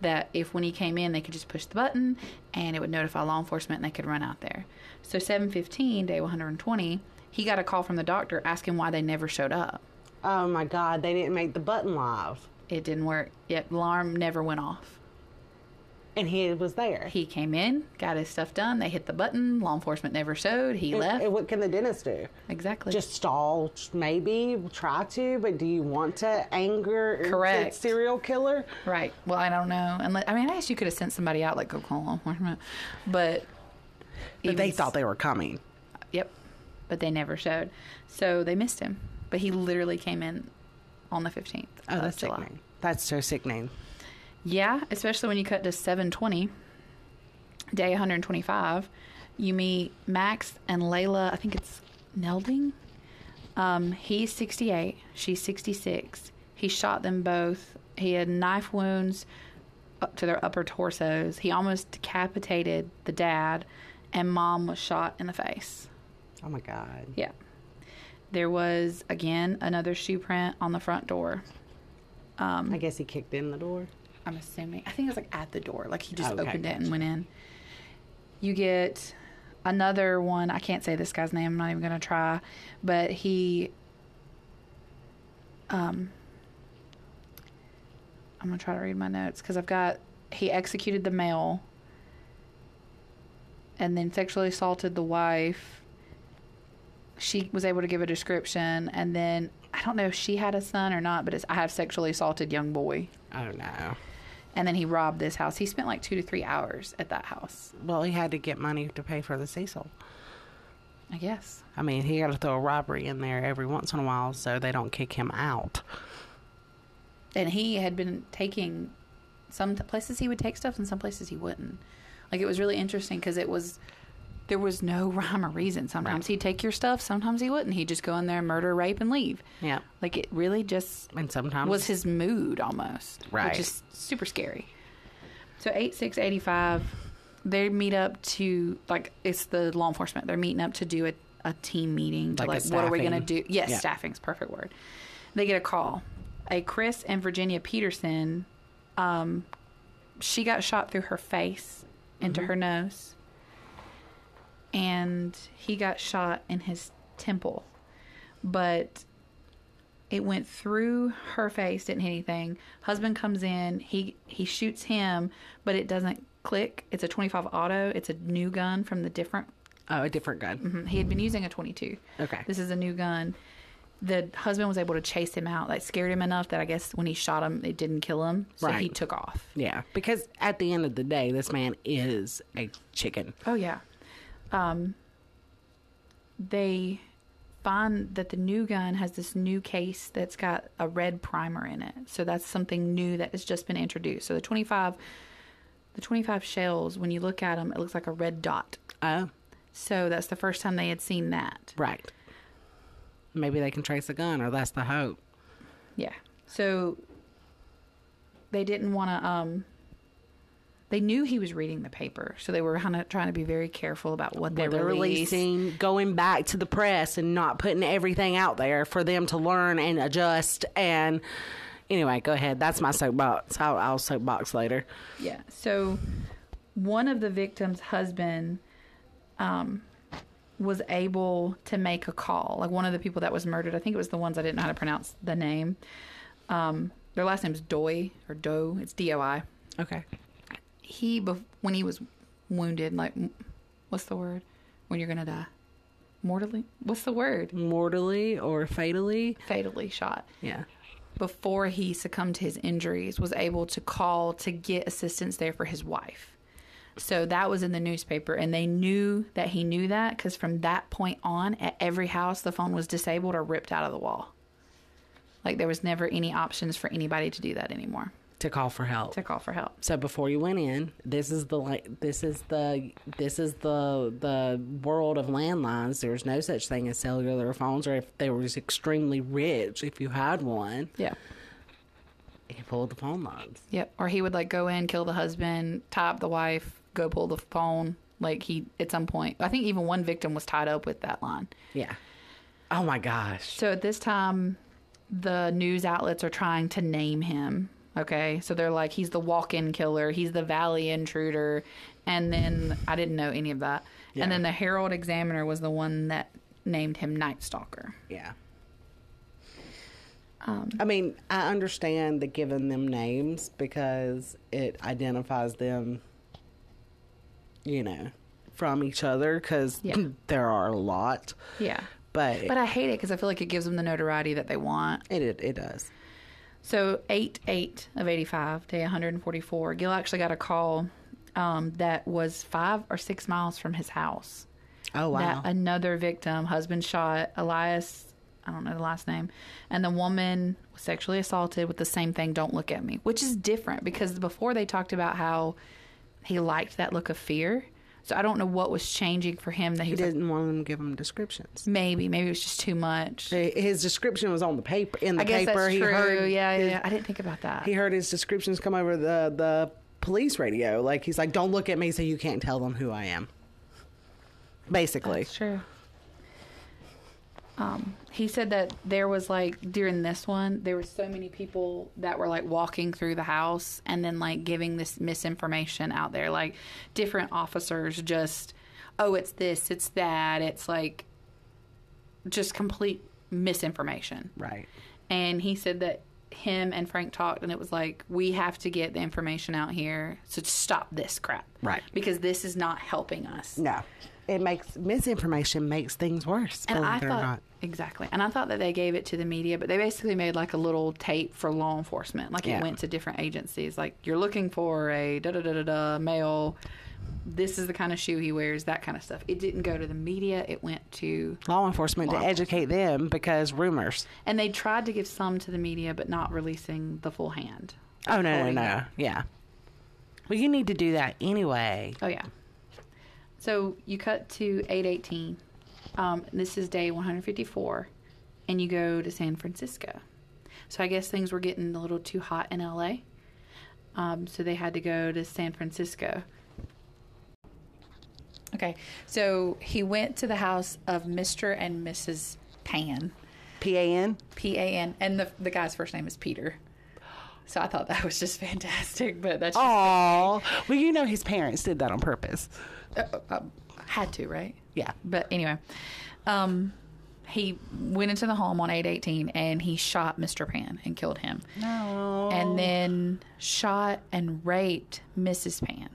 that if when he came in, they could just push the button and it would notify law enforcement and they could run out there. So 715, day 120, he got a call from the doctor asking why they never showed up. Oh my God, they didn't make the button live. It didn't work. Yep, alarm never went off. And he was there. He came in, got his stuff done. They hit the button. Law enforcement never showed. He And- left. and what can the dentist do? exactly. Just stall, maybe try to, but do you want to anger the Correct. serial killer? right. Well, I don't know. Unless, I mean, I guess you could have sent somebody out, like go call law enforcement, but But they thought they were coming. Yep. But they never showed. So they missed him. But he literally came in on the 15th Oh, that's July. sickening. That's so sickening. Yeah, especially when you cut to 720, day 125. You meet Max and Layla, I think it's Nelding. Um, he's 68, she's 66. He shot them both. He had knife wounds up to their upper torsos. He almost decapitated the dad, and mom was shot in the face. Oh my God. Yeah. There was, again, another shoe print on the front door. I guess he kicked in the door. I'm assuming. I think it was like at the door. Like he just Okay, opened it and went in. You get another one. I can't say this guy's name. I'm not even going to try. But he. Um. I'm going to try to read my notes because I've got. He executed the male and then sexually assaulted the wife. She was able to give a description. And then I don't know if she had a son or not, but it's I have sexually assaulted young boy Oh no. And then he robbed this house. He spent like two to three hours at that house, Well, he had to get money to pay for the Cecil. I guess. I mean, he got to throw a robbery in there every once in a while so they don't kick him out. And he had been taking some places he would take stuff and some places he wouldn't. Like it was really interesting because it was there was no rhyme or reason. Sometimes he'd take your stuff, sometimes he wouldn't. He'd just go in there, and murder, rape, and leave. Yeah. Like it really just And sometimes was his mood almost, Right. Which is super scary. So eight six eighty five, they meet up to like it's the law enforcement. They're meeting up to do a, a team meeting to Like like, what are we gonna do? Yes, Yeah. staffing's perfect word. They get a call. A Chris and Virginia Peterson, um, she got shot through her face into Mm-hmm. her nose, and he got shot in his temple, but it went through her face didn't hit anything. Husband comes in he he shoots him but it doesn't click. It's a 25 auto. It's a new gun from the different Oh, a different gun. mhm, he had been using a 22 Okay. this is a new gun. The husband was able to chase him out like scared him enough that i guess when he shot him it didn't kill him. So he took off. Yeah, because at the end of the day, this man is a chicken. Oh yeah. Um they find that the new gun has this new case that's got a red primer in it. So that's something new that has just been introduced. So the 25 the 25 shells when you look at them it looks like a red dot. Oh, So that's the first time they had seen that. right. Maybe they can trace a gun, or that's the hope. Yeah. So they didn't want to um they knew he was reading the paper, so they were kind of trying to be very careful about what they released. releasing, going back to the press, and not putting everything out there for them to learn and adjust. And anyway, go ahead. That's my soapbox. I'll, I'll soapbox later. Yeah. So one of the victim's husband um, was able to make a call. Like one of the people that was murdered, I think it was the ones I didn't know how to pronounce the name. Um, their last name's Doi or Doe. It's D O I. Okay. He, when he was wounded, like, what's the word? When you're gonna die, mortally. What's the word? Mortally or fatally? Fatally shot. Yeah. before he succumbed to his injuries was able to call to get assistance there for his wife so that was in the newspaper and they knew that he knew that because from that point on at every house the phone was disabled or ripped out of the wall like there was never any options for anybody to do that anymore To call for help. to call for help So before you went in, this is the like this is the this is the the world of landlines. There's no such thing as cellular phones, or if they was extremely rich, if you had one, yeah He pulled the phone lines. Yep. Or he would like go in, kill the husband, tie up the wife, go pull the phone. Like he, at some point, I think even one victim was tied up with that line. Yeah. Oh my gosh. So at this time, the news outlets are trying to name him. Okay. So they're like, he's the walk in killer, he's the valley intruder. And then I didn't know any of that. Yeah. And then the Herald Examiner was the one that named him Night Stalker. Yeah. Um, I mean, I understand the giving them names because it identifies them, you know, from each other because Yeah. there are a lot. yeah. But, But I hate it because I feel like it gives them the notoriety that they want. it, it it does. So eight eight of eighty five, day one hundred and forty four. Gil actually got a call um, that was five or six miles from his house. Oh wow. That another victim, husband shot, Elias. I don't know the last name, and the woman was sexually assaulted with the same thing. Don't look at me, which is different because before they talked about how he liked that look of fear. So I don't know what was changing for him that he, he didn't want them to give him descriptions. maybe maybe it was just too much. His description was on the paper. In the I guess paper, that's true. heard. yeah, yeah, yeah. I didn't think about that. He heard his descriptions come over the the police radio. Like he's like, "Don't look at me, so you can't tell them who I am." Basically, That's true. Um, he said that there was like during this one, there were so many people that were like walking through the house and then like giving this misinformation out there. Like different officers just, oh, it's this, it's that. It's like just complete misinformation. right? And he said that him and Frank talked, and it was like, we have to get the information out here to stop this crap. Right. Because this is not helping us. No, it makes misinformation makes things worse. And I thought not. exactly, and I thought that they gave it to the media, but they basically made like a little tape for law enforcement. Like Yeah. it went to different agencies. Like you're looking for a da da da da da male. This is the kind of shoe he wears. That kind of stuff. It didn't go to the media. It went to, law enforcement Law to educate them because rumors. and they tried to give some to the media, but not releasing the full hand. Oh no, no, no, yeah. Well, you need to do that anyway. Oh yeah. So you cut to eight eighteen. Um, this is day one hundred fifty four, and you go to San Francisco. So I guess things were getting a little too hot in LA. Um, so they had to go to San Francisco. Okay, so he went to the house of Mr. and Mrs. Pan, P A N. P A N, and the the guy's first name is Peter. So I thought that was just fantastic, but that's just, Oh, well, you know his parents did that on purpose. Uh, uh, had to right. Yeah. But anyway, um, he went into the home on 818 and he shot Mr. Pan and killed him. No. And then shot and raped Mrs. Pan.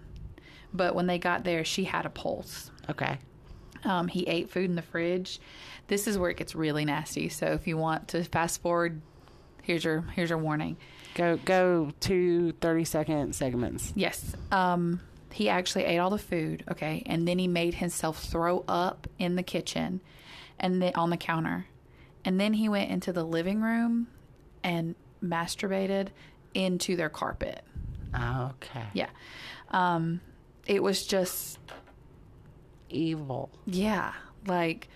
But when they got there, she had a pulse. okay. Um, he ate food in the fridge. This is where it gets really nasty. So if you want to fast forward, here's your here's your warning. Go go to thirty second segments. Yes. Um, he actually ate all the food, okay, and then he made himself throw up in the kitchen and then on the counter. And then he went into the living room and masturbated into their carpet. Okay. Yeah. Um, it was just Evil. yeah, like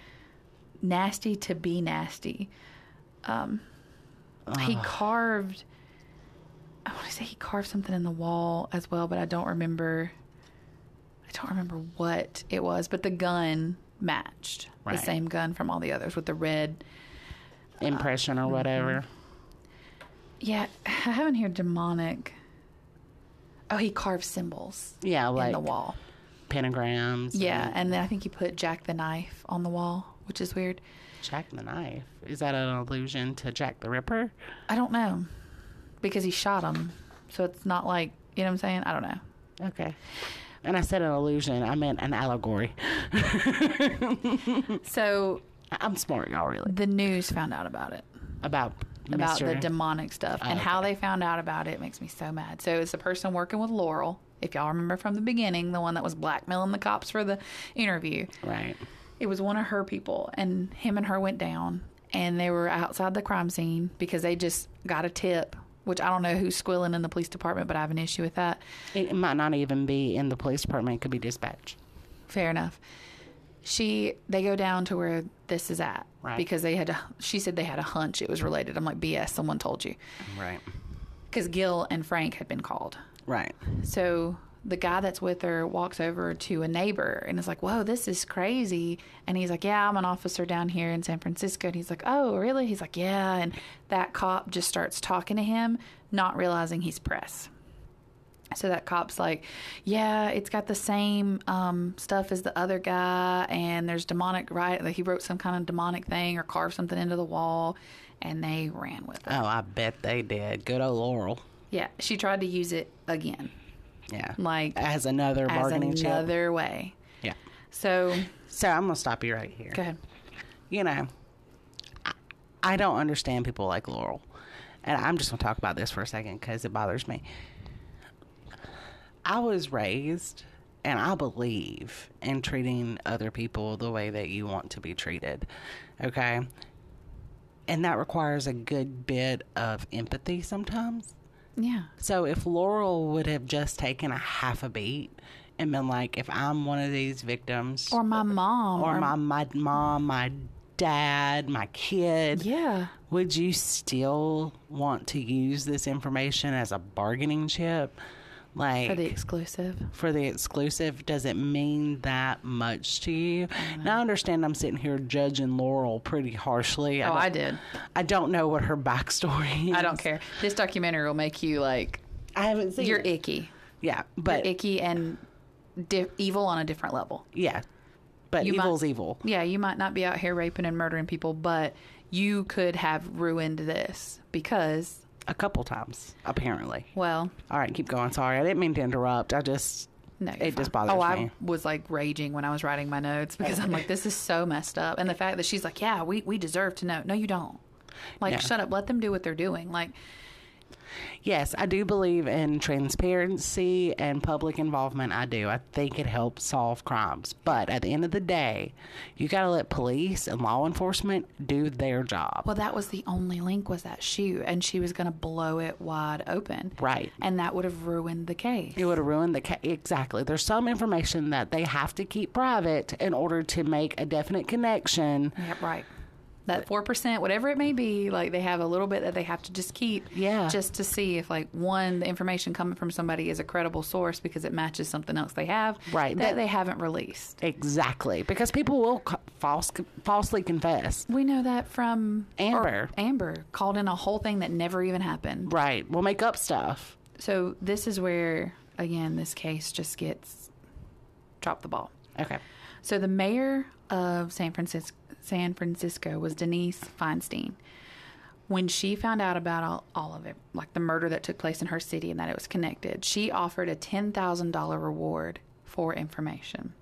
nasty to be nasty. Um, he carved. I want to say he carved something in the wall as well, but I don't remember. I don't remember what it was, but the gun matched Right. the same gun from all the others with the red. Uh, Impression or whatever. Mm-hmm. Yeah, I haven't heard demonic. Oh, he carved symbols Yeah, like in the wall. pentagrams. Yeah, and and then I think he put Jack the Knife on the wall, which is weird. Jack the Knife. Is that an allusion to Jack the Ripper? I don't know because he shot him, so it's not like you know what I'm saying. I don't know. Okay. And I said an illusion. I meant an allegory. So I'm smart, y'all. Really the news found out about it, about about Mr. the demonic stuff, oh, and Oh, how they found out about it makes me so mad. So it's the person working with Laurel. If y'all remember from the beginning, the one that was blackmailing the cops for the interview, right. it was one of her people, and him and her went down, and they were outside the crime scene because they just got a tip. Which I don't know who's squilling in the police department, but I have an issue with that. It, might not even be in the police department. It could be dispatch. Fair enough. She they go down to where this is at Right. because they had to. She said they had a hunch it was related. I'm like BS. Someone told you. Right. because Gil and Frank had been called. Right. So the guy that's with her walks over to a neighbor and is like, Whoa, this is crazy. And he's like, Yeah, I'm an officer down here in San Francisco. And he's like, Oh, really? He's like, Yeah. And that cop just starts talking to him, not realizing he's press. So that cop's like, Yeah, it's got the same um, stuff as the other guy. And there's demonic, right? He wrote some kind of demonic thing or carved something into the wall. And they ran with it. Oh, I bet they did. Good old Laurel. Yeah. She tried to use it again, Yeah. like as another as bargaining chip. another way. Yeah. So So I'm gonna stop you right here. go ahead. You know, I, I don't understand people like Laurel, and I'm just gonna talk about this for a second because it bothers me. I was raised, and I believe in treating other people the way that you want to be treated. Okay. And that requires a good bit of empathy sometimes. Yeah. So if Laurel would have just taken a half a beat and been like, if I'm one of these victims, Or my mom. or my my mom, my dad, my kid, Yeah. would you still want to use this information as a bargaining chip? Like For the exclusive. for the exclusive, does it mean that much to you? Mm-hmm. Now I understand I'm sitting here judging Laurel pretty harshly. Oh, don't- I did. I don't know what her backstory is. I don't care. This documentary will make you like I haven't seen you're it. icky. Yeah, but You're icky and di- evil on a different level. yeah, but You might- evil's evil. Yeah, you might not be out here raping and murdering people, but you could have ruined this because, A couple times, apparently. well, All right, keep going. Sorry, I didn't mean to interrupt. I just no, It just fine. bothers Oh, I was like raging when I was writing my notes because I'm like, this is so messed up. And the fact that she's like, yeah, we, we deserve to know. No, you don't. Like, Yeah. shut up. Let them do what they're doing. Like, yes, I do believe in transparency and public involvement. I do. I think it helps solve crimes. But at the end of the day, you got to let police and law enforcement do their job. well, that was the only link was that shoe, and she was going to blow it wide open. Right. And that would have ruined the case. It would have ruined the case. Exactly. There's some information that they have to keep private in order to make a definite connection. Yep, right. That four percent, whatever it may be, like they have a little bit that they have to just keep, Yeah. just to see if like one the information coming from somebody is a credible source because it matches something else they have, Right. That, That- they haven't released. Exactly. Because people will co- false, falsely confess. We know that from Amber. Amber called in a whole thing that never even happened. Right. We'll make up stuff. So this is where again this case just gets drop the ball. Okay. So the mayor of San Francisco, San Francisco was Denise Feinstein. When she found out about all, all of it, like the murder that took place in her city and that it was connected, she offered a $10,000 reward for information.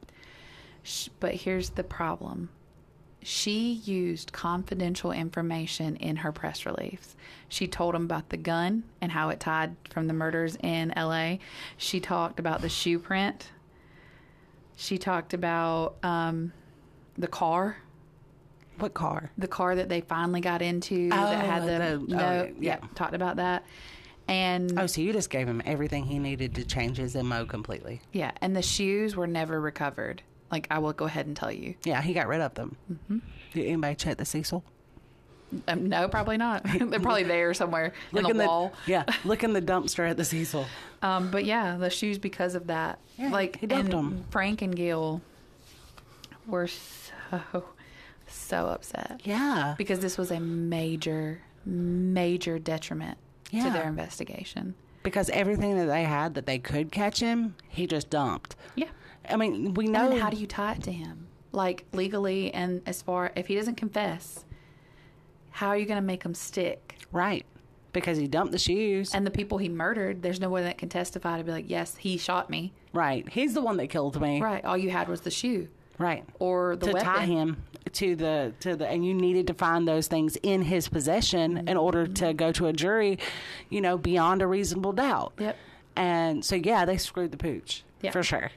Sh- But here's the problem. She used confidential information in her press release. She told them about the gun and how it tied from the murders in LA. She talked about the shoe print she talked about um, the car, What car? the car that they finally got into that had Oh, the, the- oh, note. yeah. yeah, talked about that. And Oh, so you just gave him everything he needed to change his MO completely. yeah, and the shoes were never recovered. Like I will go ahead and tell you. Yeah, he got rid of them. Mm-hmm. Did anybody check the Cecil? Um, no, probably not. They're probably there somewhere in the wall. yeah, look in the dumpster at the Cecil. Um, but yeah, the shoes because of that. Yeah, like he dumped and 'em. Frank and Gil were so so upset Yeah. because this was a major major detriment Yeah. to their investigation. Because everything that they had that they could catch him, he just dumped. Yeah. I mean, we know then how do you tie it to him? Like legally and as far if he doesn't confess, how are you going to make him stick? right because he dumped the shoes. And the people he murdered, there's no one that can testify to be like, yes, he shot me. right, he's the one that killed me. Right. All you had was the shoe Right. or the weapon. to weapon. tie him to the to the and you needed to find those things in his possession in order to go to a jury, you know, beyond a reasonable doubt. Yep. And so yeah, they screwed the pooch. Yeah. For sure.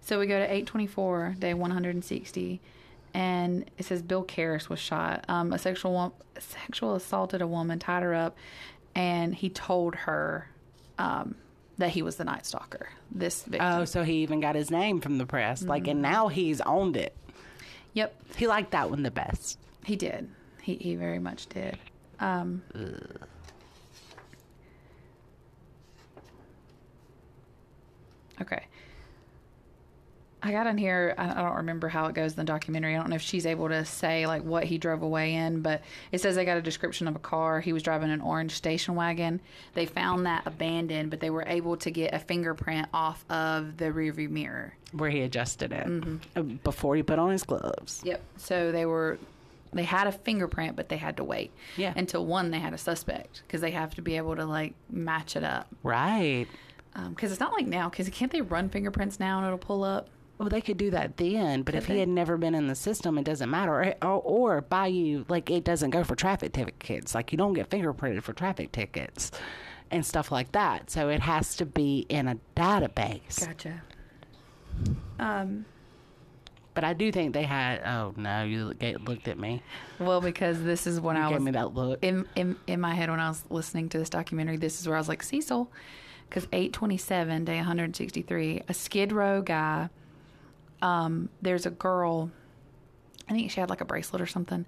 So we go to 824, day 160, and it says Bill Karras was shot. Um, a sexual sexual assaulted a woman, tied her up, and he told her um, that he was the Night Stalker. This victim. Oh, so he even got his name from the press. Like and now he's owned it. Yep. He liked that one the best. He did. He he very much did. Um, okay. I got in here. I don't remember how it goes in the documentary. I don't know if she's able to say like what he drove away in, but it says they got a description of a car. He was driving an orange station wagon. They found that abandoned, but they were able to get a fingerprint off of the rearview mirror. Where he adjusted it Mm-hmm. uh, before he put on his gloves. Yep. So they were they had a fingerprint, but they had to wait. Yeah. Until one, they had a suspect because they have to be able to like match it up. Right. Because it's not like now. Because can't they run fingerprints now and it'll pull up? Well, they could do that then, but if Could he had never been in the system, it doesn't matter. Or, or, or by you, like it doesn't go for traffic tickets. Like you don't get fingerprinted for traffic tickets and stuff like that. So it has to be in a database. Gotcha. Um. But I do think they had. Oh no, you looked at me. Well, because this is when You I gave was me that look. in, in in my head when I was listening to this documentary. This is where I was like Cecil, because eight twenty seven day one hundred sixty three. A Skid Row guy. Um. There's a girl. I think she had like a bracelet or something,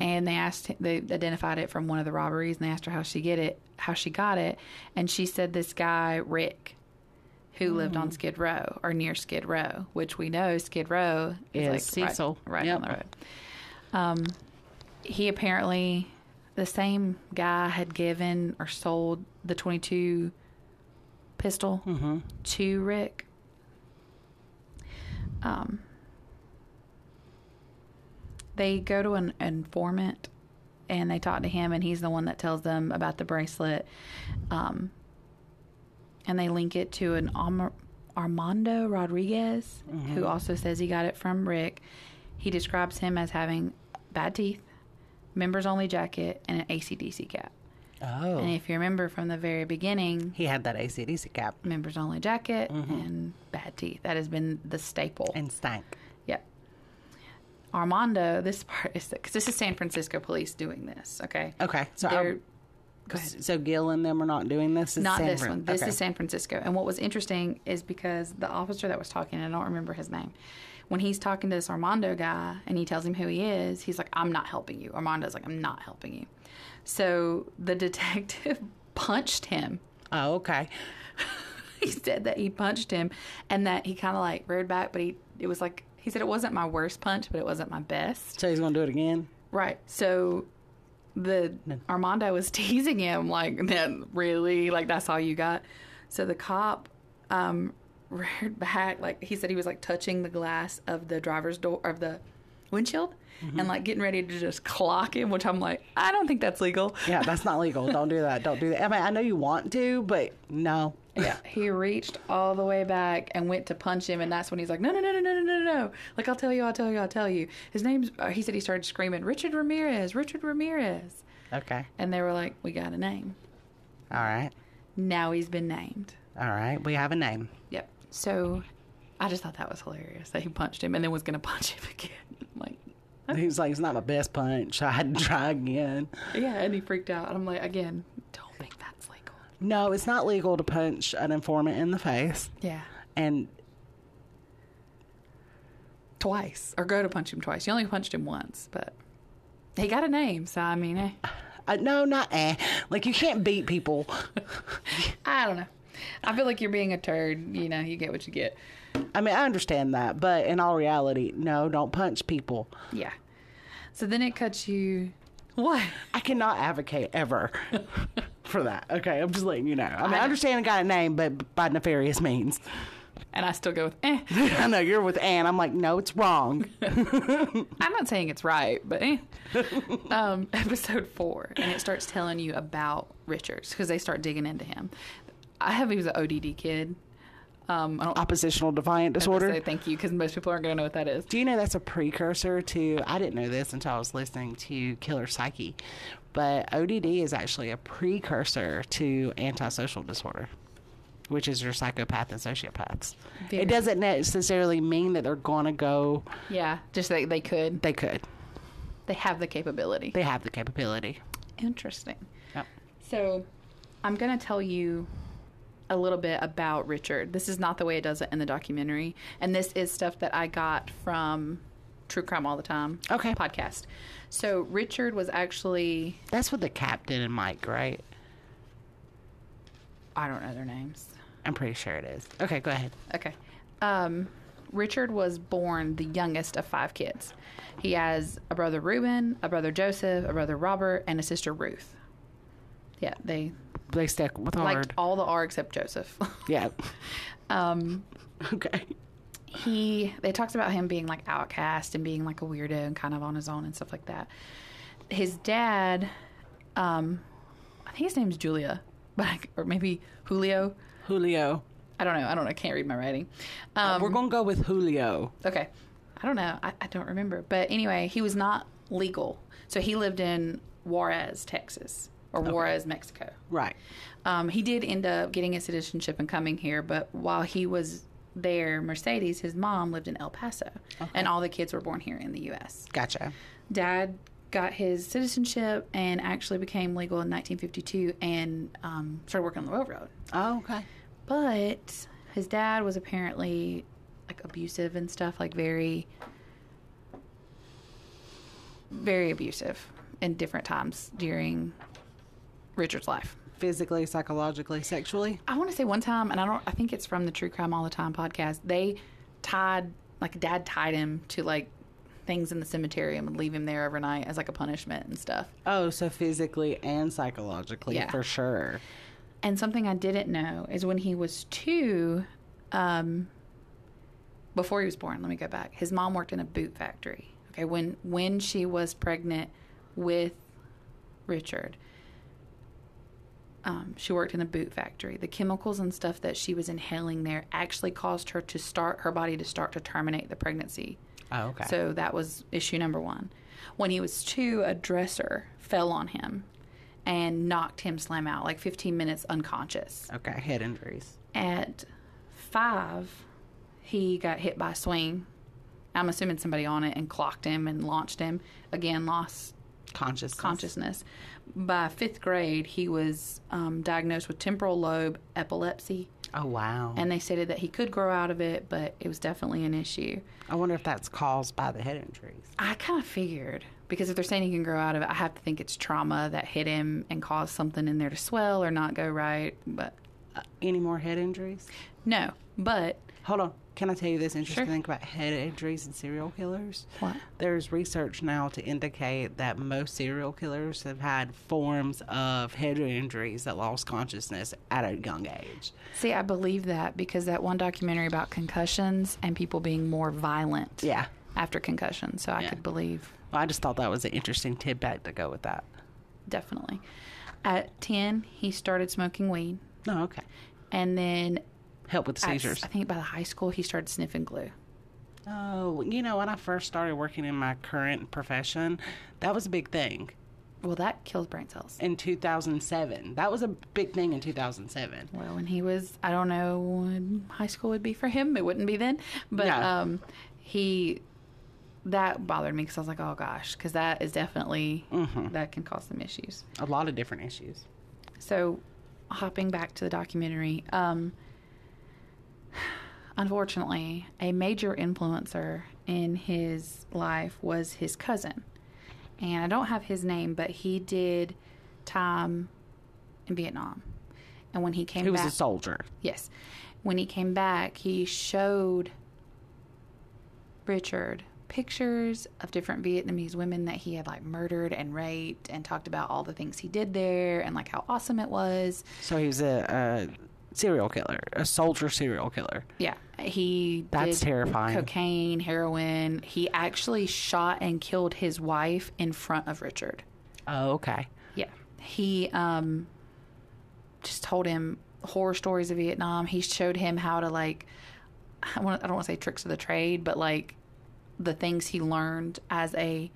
and they asked they identified it from one of the robberies, and they asked her how she get it, how she got it, and she said this guy Rick, who lived on Skid Row or near Skid Row, which we know Skid Row is, Is like Cecil. right, right Yep. down the road. Um, he apparently the same guy had given or sold the 22 pistol Mm-hmm. to Rick. Um, they go to an informant and they talk to him, and he's the one that tells them about the bracelet. Um, and they link it to an Armando Rodriguez, who mm-hmm. also says he got it from Rick. He describes him as having bad teeth, members only jacket, and an ACDC cap. Oh, And if you remember from the very beginning, he had that ACDC cap members only jacket mm-hmm. and bad teeth. That has been the staple. and stank. Yep. Armando, this part is because this is San Francisco police doing this. Okay. Okay, so They're, I, go ahead. So Gil and them are not doing this. It's Not San this Fran- one. This okay. is San Francisco. And what was interesting is because the officer that was talking, I don't remember his name, when he's talking to this Armando guy and he tells him who he is, he's like, I'm not helping you. Armando's like, I'm not helping you. So the detective punched him. Oh, okay. he said that he punched him and that he kind of like reared back, but he, it was like, he said it wasn't my worst punch, but it wasn't my best. So he's gonna do it again. Right. So the Armando was teasing him like that really like that's all you got. So the cop um reared back like he said he was like touching the glass of the driver's door of the windshield and like getting ready to just clock him, which I'm like, I don't think that's legal. Yeah, that's not legal. Don't do that. Don't do that. I mean, I know you want to, but no. Yeah, he reached all the way back and went to punch him, and that's when he's like, "No, no, no, no, no, no, no, no! Like I'll tell you, I'll tell you, I'll tell you." His name's. Uh, he said he started screaming, "Richard Ramirez, Richard Ramirez," Okay. and they were like, "We got a name." All right. Now he's been named. All right. We have a name. Yep. So, I just thought that was hilarious that he punched him and then was going to punch him again. like, He was like, "It's not my best punch. I had to try again." yeah, and he freaked out. And I'm like, again, don't think that's legal. No, it's not legal to punch an informant in the face, Yeah. and Twice. Or go to punch him twice. You only punched him once, but he got a name. So, I mean, eh. uh, no, not eh. Like you can't beat people. I don't know. I feel like you're being a turd. You know, you get what you get. I mean, I understand that, but in all reality, no, don't punch people. Yeah. So then it cuts you. What? I cannot advocate ever for that. Okay, I'm just letting you know. I mean, I, I- understand I got a name, but by nefarious means. And I still go with eh. I know you're with Anne. I'm like, no, it's wrong. I'm not saying it's right, but eh. um, episode four, and it starts telling you about Richards because they start digging into him. I have he was an ODD kid. Um, I don't Oppositional defiant disorder. say thank you because most people aren't going to know what that is. Do you know that's a precursor to? I didn't know this until I was listening to Killer Psyche, but ODD is actually a precursor to antisocial disorder, which is your psychopath and sociopaths. Very- It doesn't necessarily mean that they're gonna go. Yeah, just they they could. They could. They have the capability. They have the capability. Interesting. Yep. So, I'm going to tell you a little bit about Richard. This is not the way it does it in the documentary, and this is stuff that I got from True Crime All the Time Okay. podcast. So, Richard was actually That's what the captain and Mike, right? I don't know their names. I'm pretty sure it is. Okay, go ahead. Okay. Um, Richard was born the youngest of five kids. He has a brother Reuben, a brother Joseph, a brother Robert, and a sister Ruth. Yeah, they They stick with liked all the R except Joseph. Yeah. um, Okay. He they talks about him being like outcast and being like a weirdo and kind of on his own and stuff like that. His dad, um, I think his name's Julia, but I, or maybe Julio. Julio. I don't know. I don't know. I can't read my writing. Um, We're gonna go with Julio. Okay. I don't know. I, I don't remember. But anyway, he was not legal. So he lived in Juarez, Texas, or Juarez, Mexico. Right. Um, he did end up getting a citizenship and coming here, but while he was there, Mercedes, his mom, lived in El Paso. And all the kids were born here in the U.S. Gotcha. Dad got his citizenship and actually became legal in 1952 and um, started working on the railroad. Oh, okay. But his dad was apparently like abusive and stuff, like very, very abusive in different times during Richard's life. Physically, psychologically, sexually. I want to say one time, and I don't, I think it's from the True Crime All the Time podcast. They tied, like, dad tied him to like things in the cemetery and would leave him there overnight as like a punishment and stuff. Oh, so physically and psychologically Yeah. for sure. And something I didn't know is when he was two, um, before he was born, let me go back. His mom worked in a boot factory. Okay, when when she was pregnant with Richard, um, she worked in a boot factory. The chemicals and stuff that she was inhaling there actually caused her to start her body to start to terminate the pregnancy. Oh, okay. So that was issue number one. When he was two, a dresser fell on him and knocked him slam out, like 15 minutes unconscious. okay, head injuries. At five, he got hit by a swing. I'm assuming somebody on it and clocked him and launched him. Again, lost Consciousness. consciousness. By fifth grade, he was um, diagnosed with temporal lobe epilepsy, Oh, wow. and they stated that he could grow out of it, but it was definitely an issue. I wonder if that's caused by the head injuries. I kind of figured because if they're saying he can grow out of it, I have to think it's trauma that hit him and caused something in there to swell or not go right. But Uh, any more head injuries? no, but Hold on. Can I tell you this interesting Sure. thing about head injuries and serial killers? What? There's research now to indicate that most serial killers have had forms of head injuries that lost consciousness at a young age. see, I believe that because that one documentary about concussions and people being more violent Yeah. after concussion. So I Yeah. could believe Well, I just thought that was an interesting tidbit to go with that. definitely. At 10, he started smoking weed. No, okay. And then Help with at- seizures. I think by the high school, he started sniffing glue. Oh, you know, when I first started working in my current profession, that was a big thing Well, that kills brain cells. in 2007. That was a big thing in 2007. Well, when he was, I don't know when high school would be for him. It wouldn't be then. But Yeah. um, he, that bothered me because I was like, oh gosh, because that is definitely, Mm-hmm. that can cause some issues. A lot of different issues. So, hopping back to the documentary, um, unfortunately, a major influencer in his life was his cousin. And I don't have his name, but he did time in Vietnam. And when he came back He was back, a soldier. Yes. When he came back, he showed Richard pictures of different Vietnamese women that he had like murdered and raped and talked about all the things he did there and like how awesome it was. So he was a, a serial killer, a soldier serial killer. Yeah. He That's did terrifying. Cocaine, heroin. He actually shot and killed his wife in front of Richard. Oh, okay. Yeah. He um just told him horror stories of Vietnam. He showed him how to like I I don't want to say tricks of the trade, but like the things he learned as a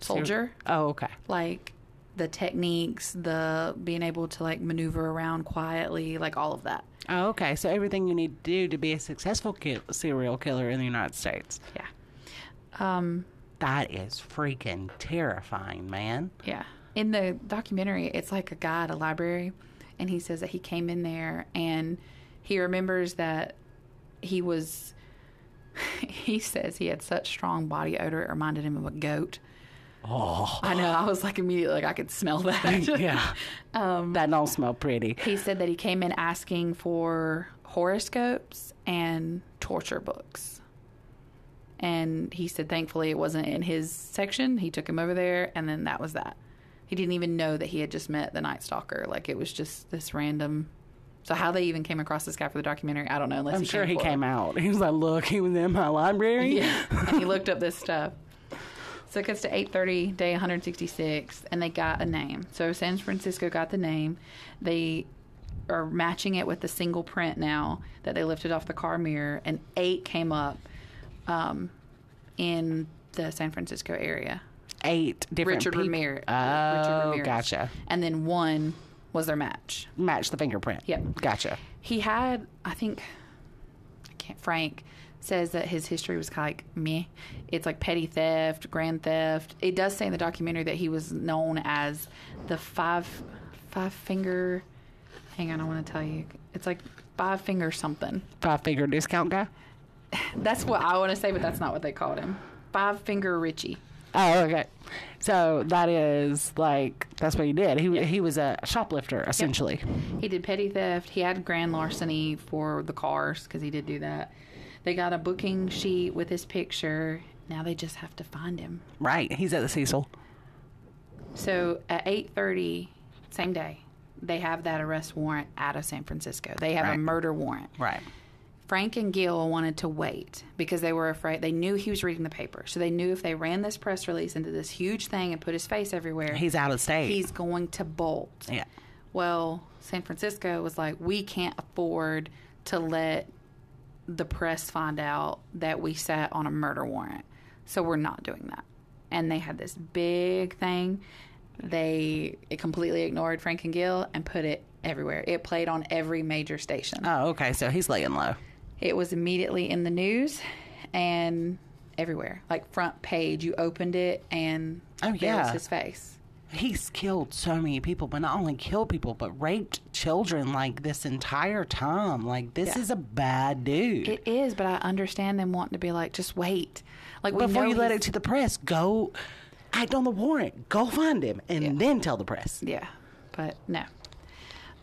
soldier, Oh, okay. like the techniques, the being able to like maneuver around quietly, like all of that. Oh, okay. So everything you need to do to be a successful ki- serial killer in the United States. Yeah. Um That is freaking terrifying, man. Yeah. In the documentary, it's like a guy at a library, and he says that he came in there and he remembers that he was. He says he had such strong body odor, it reminded him of a goat. Oh, I know. I was like immediately like I could smell that. yeah. Um, that don't smell pretty. He said that he came in asking for horoscopes and torture books. And he said thankfully it wasn't in his section. He took him over there and then that was that. He didn't even know that he had just met the Night Stalker. Like it was just this random so how they even came across this guy for the documentary, I don't know unless I'm he sure he came out. He was like, "Look, he was in my library." Yeah, and he looked up this stuff. So it gets to 8:30, day 166, and they got a name. So San Francisco got the name. They are matching it with the single print now that they lifted off the car mirror, and eight came up um, in the San Francisco area. Eight different Richard people. Ramirez. Oh, Richard Ramirez. gotcha. And then one was their match. Match the fingerprint. Yep. Gotcha. He had, I think, I can't. Frank says that his history was kind of like meh. It's like petty theft, grand theft. It does say in the documentary that he was known as the five, five finger. Hang on, I want to tell you. It's like five finger something. Five finger discount guy. That's what I want to say, but that's not what they called him. Five finger Richie. Oh, okay. So that is like that's what he did. He he was a shoplifter essentially. He did petty theft. He had grand larceny for the cars because he did do that. They got a booking sheet with his picture. Now they just have to find him. Right. He's at the Cecil. So at 8:30 same day, they have that arrest warrant out of San Francisco. They have a murder warrant. Right. Frank and Gil wanted to wait because they were afraid. They knew he was reading the paper. So they knew if they ran this press release into this huge thing and put his face everywhere, He's out of state. he's going to bolt. yeah. Well, San Francisco was like, we can't afford to let the press find out that we sat on a murder warrant. So we're not doing that. And they had this big thing. They it completely ignored Frank and Gil and put it everywhere. It played on every major station. Oh, okay. So he's laying low. It was immediately in the news and everywhere. Like front page, you opened it and Oh, there was his face. He's killed so many people, but not only killed people, but raped children like this entire time. Like this Yeah. is a bad dude. It is, but I understand them wanting to be like, just wait. Like Before you let it to the press, go act on the warrant. Go find him, and then tell the press. Yeah, but no.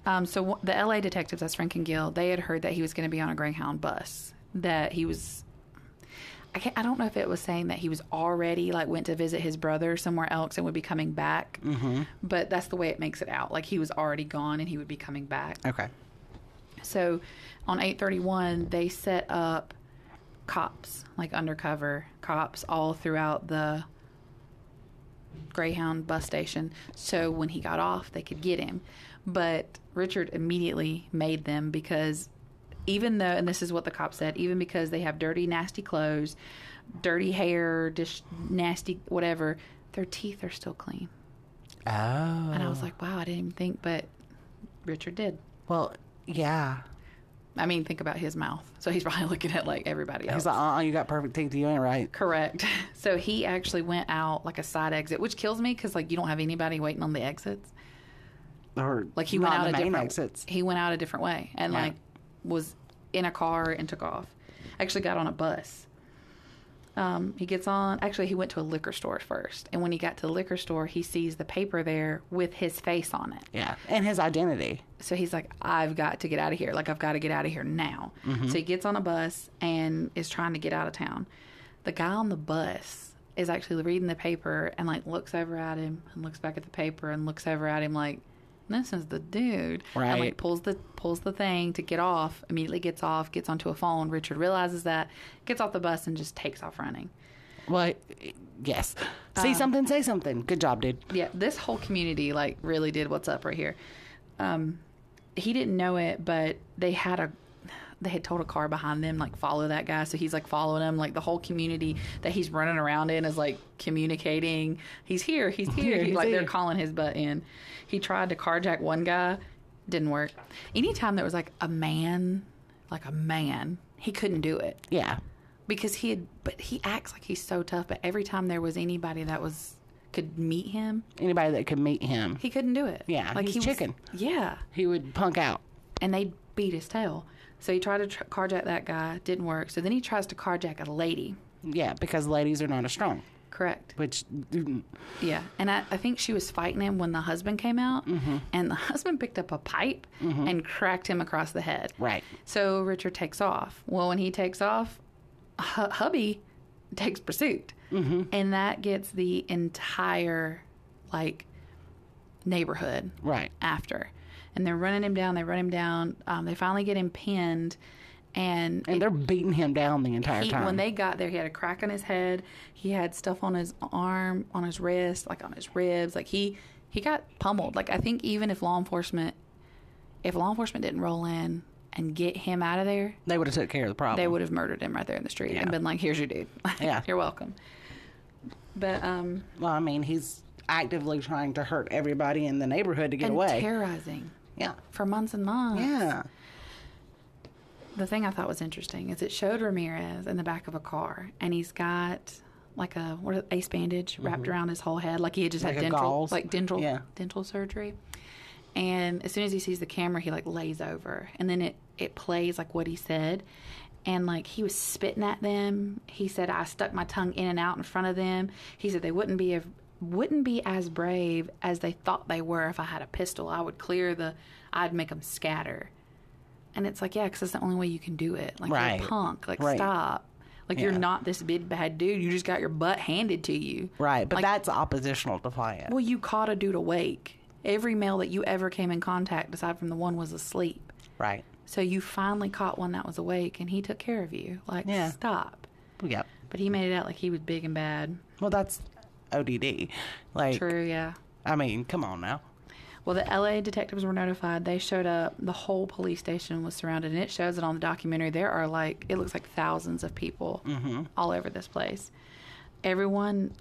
Um, so w- the LA detectives, that's Frank and Gil, they had heard that he was going to be on a Greyhound bus. That he was. I can't, I don't know if it was saying that he was already like went to visit his brother somewhere else and would be coming back, mm-hmm. but that's the way it makes it out. Like he was already gone and he would be coming back. Okay. So on 831, they set up cops, like undercover cops, all throughout the Greyhound bus station. So when he got off, they could get him. But Richard immediately made them because even though, and this is what the cop said, even because they have dirty, nasty clothes, dirty hair, just nasty, whatever, their teeth are still clean. Oh. And I was like, wow, I didn't even think, but Richard did. Well, yeah. I mean, think about his mouth. So he's probably looking at like everybody else. He's like, uh, uh you got perfect teeth. You ain't right. Correct. So he actually went out like a side exit, which kills me because like you don't have anybody waiting on the exits. Or Like he went out a different. exits. He went out a different way and Yeah. like was in a car and took off. Actually got on a bus. Um, he gets on. Actually, he went to a liquor store first, and when he got to the liquor store, he sees the paper there with his face on it. Yeah, and his identity. So he's like, I've got to get out of here. Like, I've got to get out of here now. So he gets on a bus and is trying to get out of town. The guy on the bus is actually reading the paper and, like, looks over at him and looks back at the paper and looks over at him, like, this is the dude. Right. And, like, pulls the, pulls the thing to get off, immediately gets off, gets onto a phone. Richard realizes that, gets off the bus and just takes off running. Well, yes. Um, something, say something. Good job, dude. yeah, this whole community like really did what's up right here. Um, he didn't know it, but they had a they had told a car behind them like follow that guy, so he's like following him. Like the whole community that he's running around in is like communicating. He's here, he's here. He's like they're calling his butt in. He tried to carjack one guy, didn't work. Anytime there was like a man, like a man, he couldn't do it Yeah. because he had but he acts like he's so tough but every time there was anybody that was could meet him Anybody that could meet him, he couldn't do it Yeah, like he's he was- chicken. yeah he would punk out. and they'd beat his tail so he tried to tr- carjack that guy didn't work so then he tries to carjack a lady Yeah, because ladies are not as strong. Correct. which mm, Yeah. And I, I think she was fighting him when the husband came out, and the husband picked up a pipe and cracked him across the head. right. So Richard takes off. Well, when he takes off, hu- hubby takes pursuit, mm-hmm. and that gets the entire like neighborhood Right. after, and they're running him down. They run him down. Um, they finally get him pinned, and And they're beating him down the entire he, time. when they got there, he had a crack on his head. He had stuff on his arm, on his wrist, like on his ribs. Like he he got pummeled. Like I think even if law enforcement, if law enforcement didn't roll in and get him out of there, they would have took care of the problem. they would have murdered him right there in the street Yeah. and been like, "Here's your dude. Yeah. you're welcome." But um, Well, I mean, he's actively trying to hurt everybody in the neighborhood to get and away. terrorizing yeah. for months and months. Yeah. The thing I thought was interesting is it showed Ramirez in the back of a car, and he's got like a what is- ace bandage wrapped around his whole head, like he had just Mm-hmm. Like had dental, gauze? like dental, Yeah. dental surgery. And as soon as he sees the camera, he like lays over, and then it it plays like what he said, and like he was spitting at them. He said, "I stuck my tongue in and out in front of them." He said they wouldn't be. Wouldn't be as brave as they thought they were if I had a pistol. I would clear the, I'd make them scatter. And it's like, yeah, because that's the only way you can do it. Like, Right. you're a punk. Like, Right. stop. Like, you're not this big bad dude. You just got your butt handed to you. Right. But Like- that's oppositional defiant. Well, you caught a dude awake. Every male that you ever came in contact, aside from the one, was asleep. right. So you finally caught one that was awake, and he took care of you. Like, Yeah. stop. Yep. But he made it out like he was big and bad. Well, that's ODD. Like, True, yeah. I mean, come on now. Well, the LA detectives were notified. They showed up. The whole police station was surrounded, and it shows it on the documentary. There are like, it looks like thousands of people mm-hmm. all over this place. Everyone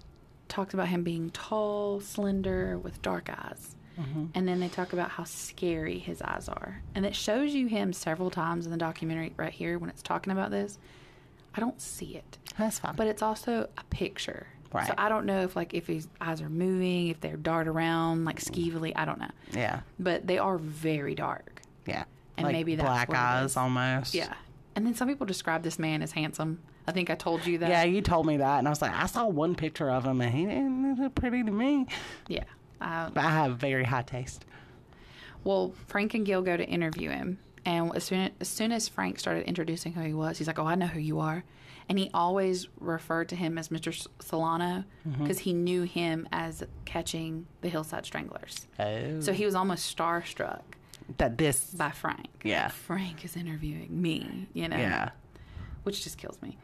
talks about him being tall, slender, with dark eyes. Mm-hmm. And then they talk about how scary his eyes are. And it shows you him several times in the documentary right here when it's talking about this. I don't see it That's fine. but it's also a picture. Right. So I don't know if like if his eyes are moving, if they're dart around like skeevily. I don't know, yeah. but they are very dark. Yeah. And like maybe that's black eyes almost. Yeah. And then some people describe this man as handsome. I think I told you that. Yeah, you told me that, and I was like, I saw one picture of him, and he didn't look pretty to me. Yeah. Uh, But I have very high taste. well, Frank and Gil go to interview him, and as soon as soon as Frank started introducing who he was, he's like, "Oh, I know who you are," and he always referred to him as Mr. Salerno Mm-hmm. because he knew him as catching the Hillside Stranglers. Oh. So he was almost starstruck. that this. by Frank. Yeah. Frank is interviewing me, you know. Yeah. Which just kills me.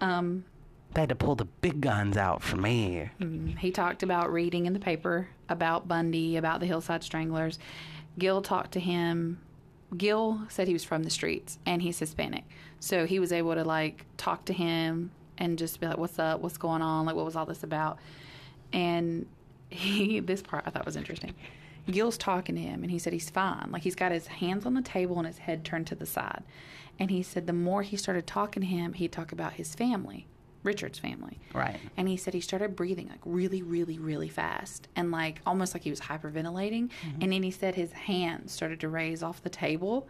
Um, They had to pull the big guns out for me. he talked about reading in the paper about Bundy, about the Hillside Stranglers. Gil talked to him. Gil said he was from the streets and he's Hispanic. So he was able to like talk to him and just be like, What's up? What's going on? Like what was all this about? And he this part I thought was interesting. Gil's talking to him and he said he's fine. Like he's got his hands on the table and his head turned to the side. And he said the more he started talking to him, he'd talk about his family, Richard's family. Right. And he said he started breathing like really, really, really fast and like almost like he was hyperventilating. Mm-hmm. And then he said his hands started to raise off the table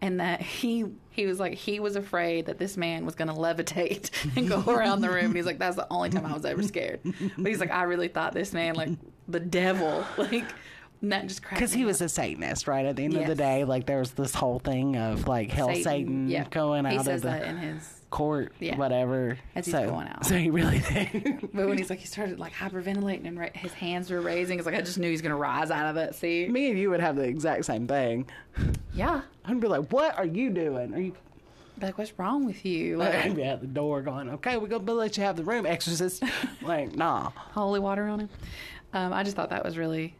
and that he he was like he was afraid that this man was going to levitate and go around the room. And he's like, that's the only time I was ever scared. But he's like, I really thought this man like the devil, like and that just cracked Because he me was a Satanist, right? At the end of the day, like there was this whole thing of like hell Satan, yeah. going He out of that the in his court, Yeah. whatever. As he's so, going out. So he really did. But when he's like, he started like hyperventilating and ra- his hands were raising, it's like I just knew he's gonna rise out of that seat. Me and you would have the exact same thing. Yeah, I'd be like, "What are you doing? Are you?" Like what's wrong with you? I'd Like be at the door going, "Okay, we're gonna let you have the room, exorcist." like, nah. holy water on him. Um, I just thought that was really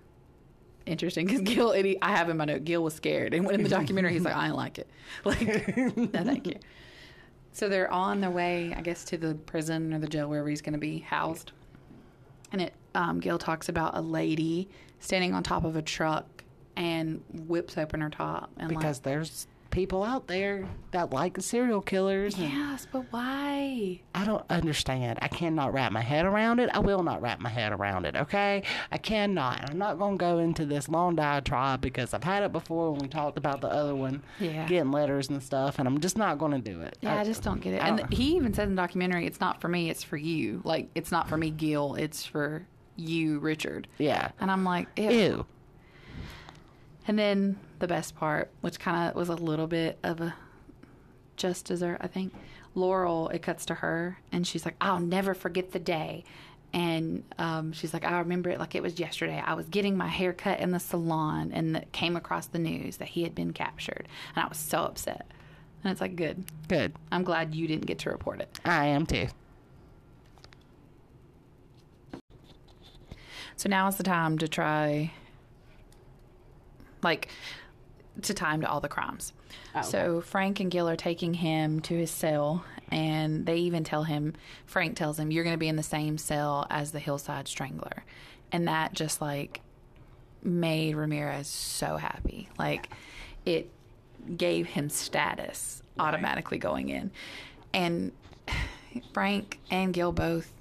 interesting because Gil, I have in my note, Gil was scared, and when in the documentary, he's like, I didn't like it. Like, no, thank you. So they're on their way, I guess, to the prison or the jail wherever he's going to be housed. And it, um, Gil talks about a lady standing on top of a truck and whips open her top and Because there's people out there that like serial killers. Yes, but why? I don't understand. I cannot wrap my head around it. I will not wrap my head around it, okay? I cannot. I'm not going to go into this long diatribe because I've had it before when we talked about the other one, Yeah. getting letters and stuff, and I'm just not going to do it. Yeah, I just don't get it. I And don't- he even said in the documentary, it's not for me, it's for you. Like, it's not for me, Gil, it's for you, Richard. Yeah. And I'm like, ew. Ew. And then the best part, which kind of was a little bit of a just dessert, I think. Laurel, it cuts to her, and she's like, "I'll never forget the day." And um, she's like, "I remember it like it was yesterday. I was getting my hair cut in the salon, and it came across the news that he had been captured, and I was so upset." And it's like, "Good. Good. I'm glad you didn't get to report it." I am too. So now is the time to try, like, to time to all the crimes. Oh, so Frank and Gil are taking him to his cell, and they even tell him, Frank tells him, You're going to be in the same cell as the Hillside Strangler. And that just like made Ramirez so happy. Like, it gave him status automatically going in. And Frank and Gil both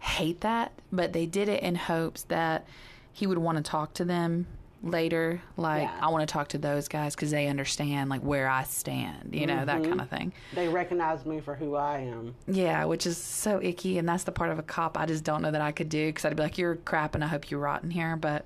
hate that, but they did it in hopes that he would want to talk to them later. Like, Yeah. I want to talk to those guys because they understand like where I stand, you know, that mm-hmm. kind of thing. They recognize me for who I am. Yeah, which is so icky, and that's the part of a cop I just don't know that I could do because I'd be like, "You're crap, and I hope you rot in here." But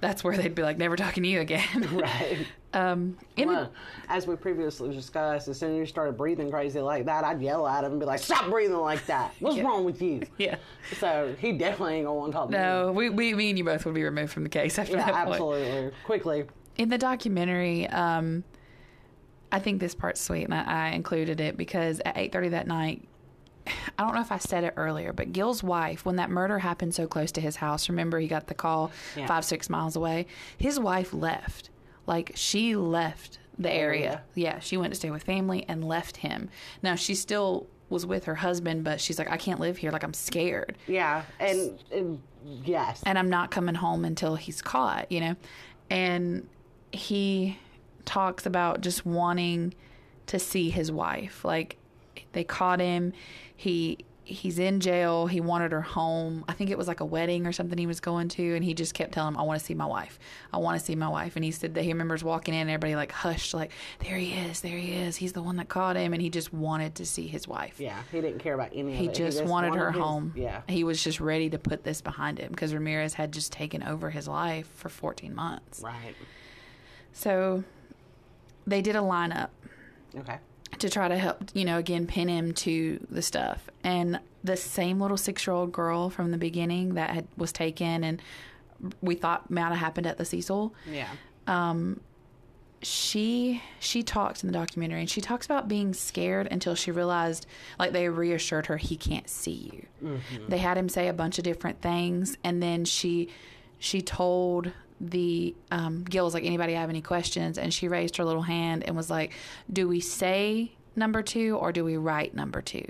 that's where they'd be like, "Never talking to you again." Right. um, in the, as we previously discussed, as soon as you started breathing crazy like that, I'd yell at him and be like, "Stop breathing like that! What's wrong with you?" yeah, So he definitely ain't gonna want to talk to me. no, we, we, me and you both would be removed from the case after Yeah, that point. absolutely. Quickly. in the documentary, um, I think this part's sweet, and I, I included it because at eight thirty that night, I don't know if I said it earlier, but Gil's wife, when that murder happened so close to his house, remember he got the call Yeah. five six miles away. His wife left, like she left the oh, area. Yeah, she went to stay with family and left him. Now she still was with her husband, but she's like, I can't live here. Like I'm scared Yeah, and, and yes, and I'm not coming home until he's caught, you know? And he talks about just wanting to see his wife. Like they caught him. He he's in jail. He wanted her home. I think it was like a wedding or something he was going to and he just kept telling him I want to see my wife. I want to see my wife. And he said that he remembers walking in and everybody like hushed like there he is. There he is. He's the one that caught him and he just wanted to see his wife. yeah, he didn't care about any He of it. just wanted her his- home. Yeah, He was just ready to put this behind him because Ramirez had just taken over his life for 14 months. right. So they did a lineup Okay. To try to help, you know, again, pin him to the stuff. And the same little six year old girl from the beginning that had, was taken and we thought might have happened at the Cecil Yeah. Um, she she talks in the documentary and she talks about being scared until she realized like they reassured her he can't see you they had him say a bunch of different things and then she she told the um gil was like anybody have any questions and she raised her little hand and was like do we say number two or do we write number two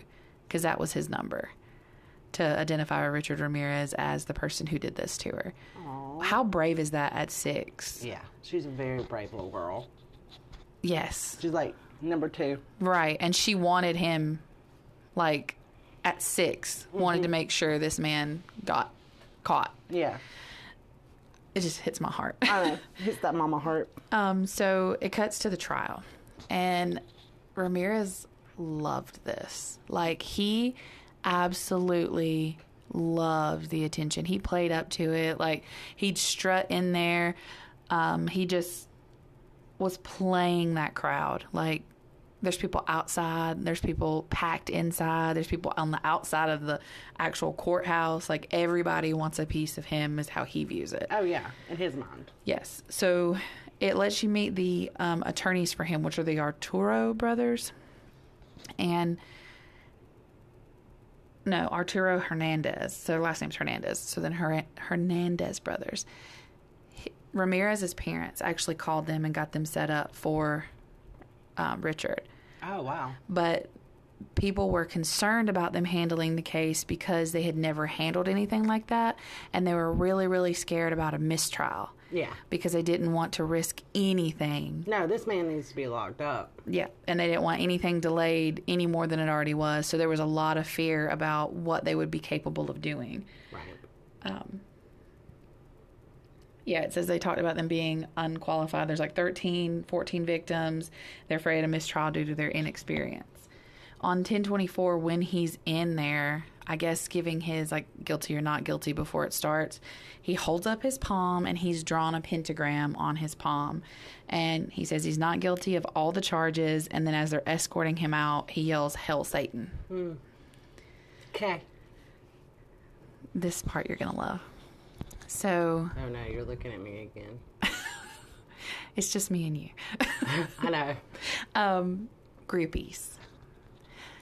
because that was his number to identify richard ramirez as the person who did this to her how brave is that at six Yeah. She's a very brave little girl. yes She's like number two. Right. And she wanted him, like, at 6 wanted to make sure this man got caught. Yeah. It just hits my heart. I know. Hits that mama heart. um, so it cuts to the trial. And Ramirez loved this. Like, he absolutely loved the attention. He played up to it. Like, he'd strut in there. Um, he just was playing that crowd. Like, there's people outside, there's people packed inside, there's people on the outside of the actual courthouse. Like, everybody wants a piece of him, is how he views it. Oh yeah, in his mind. Yes. So it lets you meet the um, attorneys for him, which are the Arturo brothers. And no, Arturo Hernandez. So their last name's Hernandez. So then Her- Hernandez brothers. He- Ramirez's parents actually called them and got them set up for um, Richard Oh wow. but people were concerned about them handling the case because they had never handled anything like that and they were really really scared about a mistrial Yeah. because they didn't want to risk anything. No, this man needs to be locked up. Yeah, and they didn't want anything delayed any more than it already was. So there was a lot of fear about what they would be capable of doing. Right. Yeah, it says they talked about them being unqualified. There's like 13, 14 victims. They're afraid of mistrial due to their inexperience. On 1024, when he's in there, I guess giving his like guilty or not guilty before it starts, he holds up his palm and he's drawn a pentagram on his palm. And he says he's not guilty of all the charges. And then as they're escorting him out, he yells, Hell Satan. Hmm. Okay. This part you're going to love. So Oh no, you're looking at me again. it's just me and you. I know. um, groupies.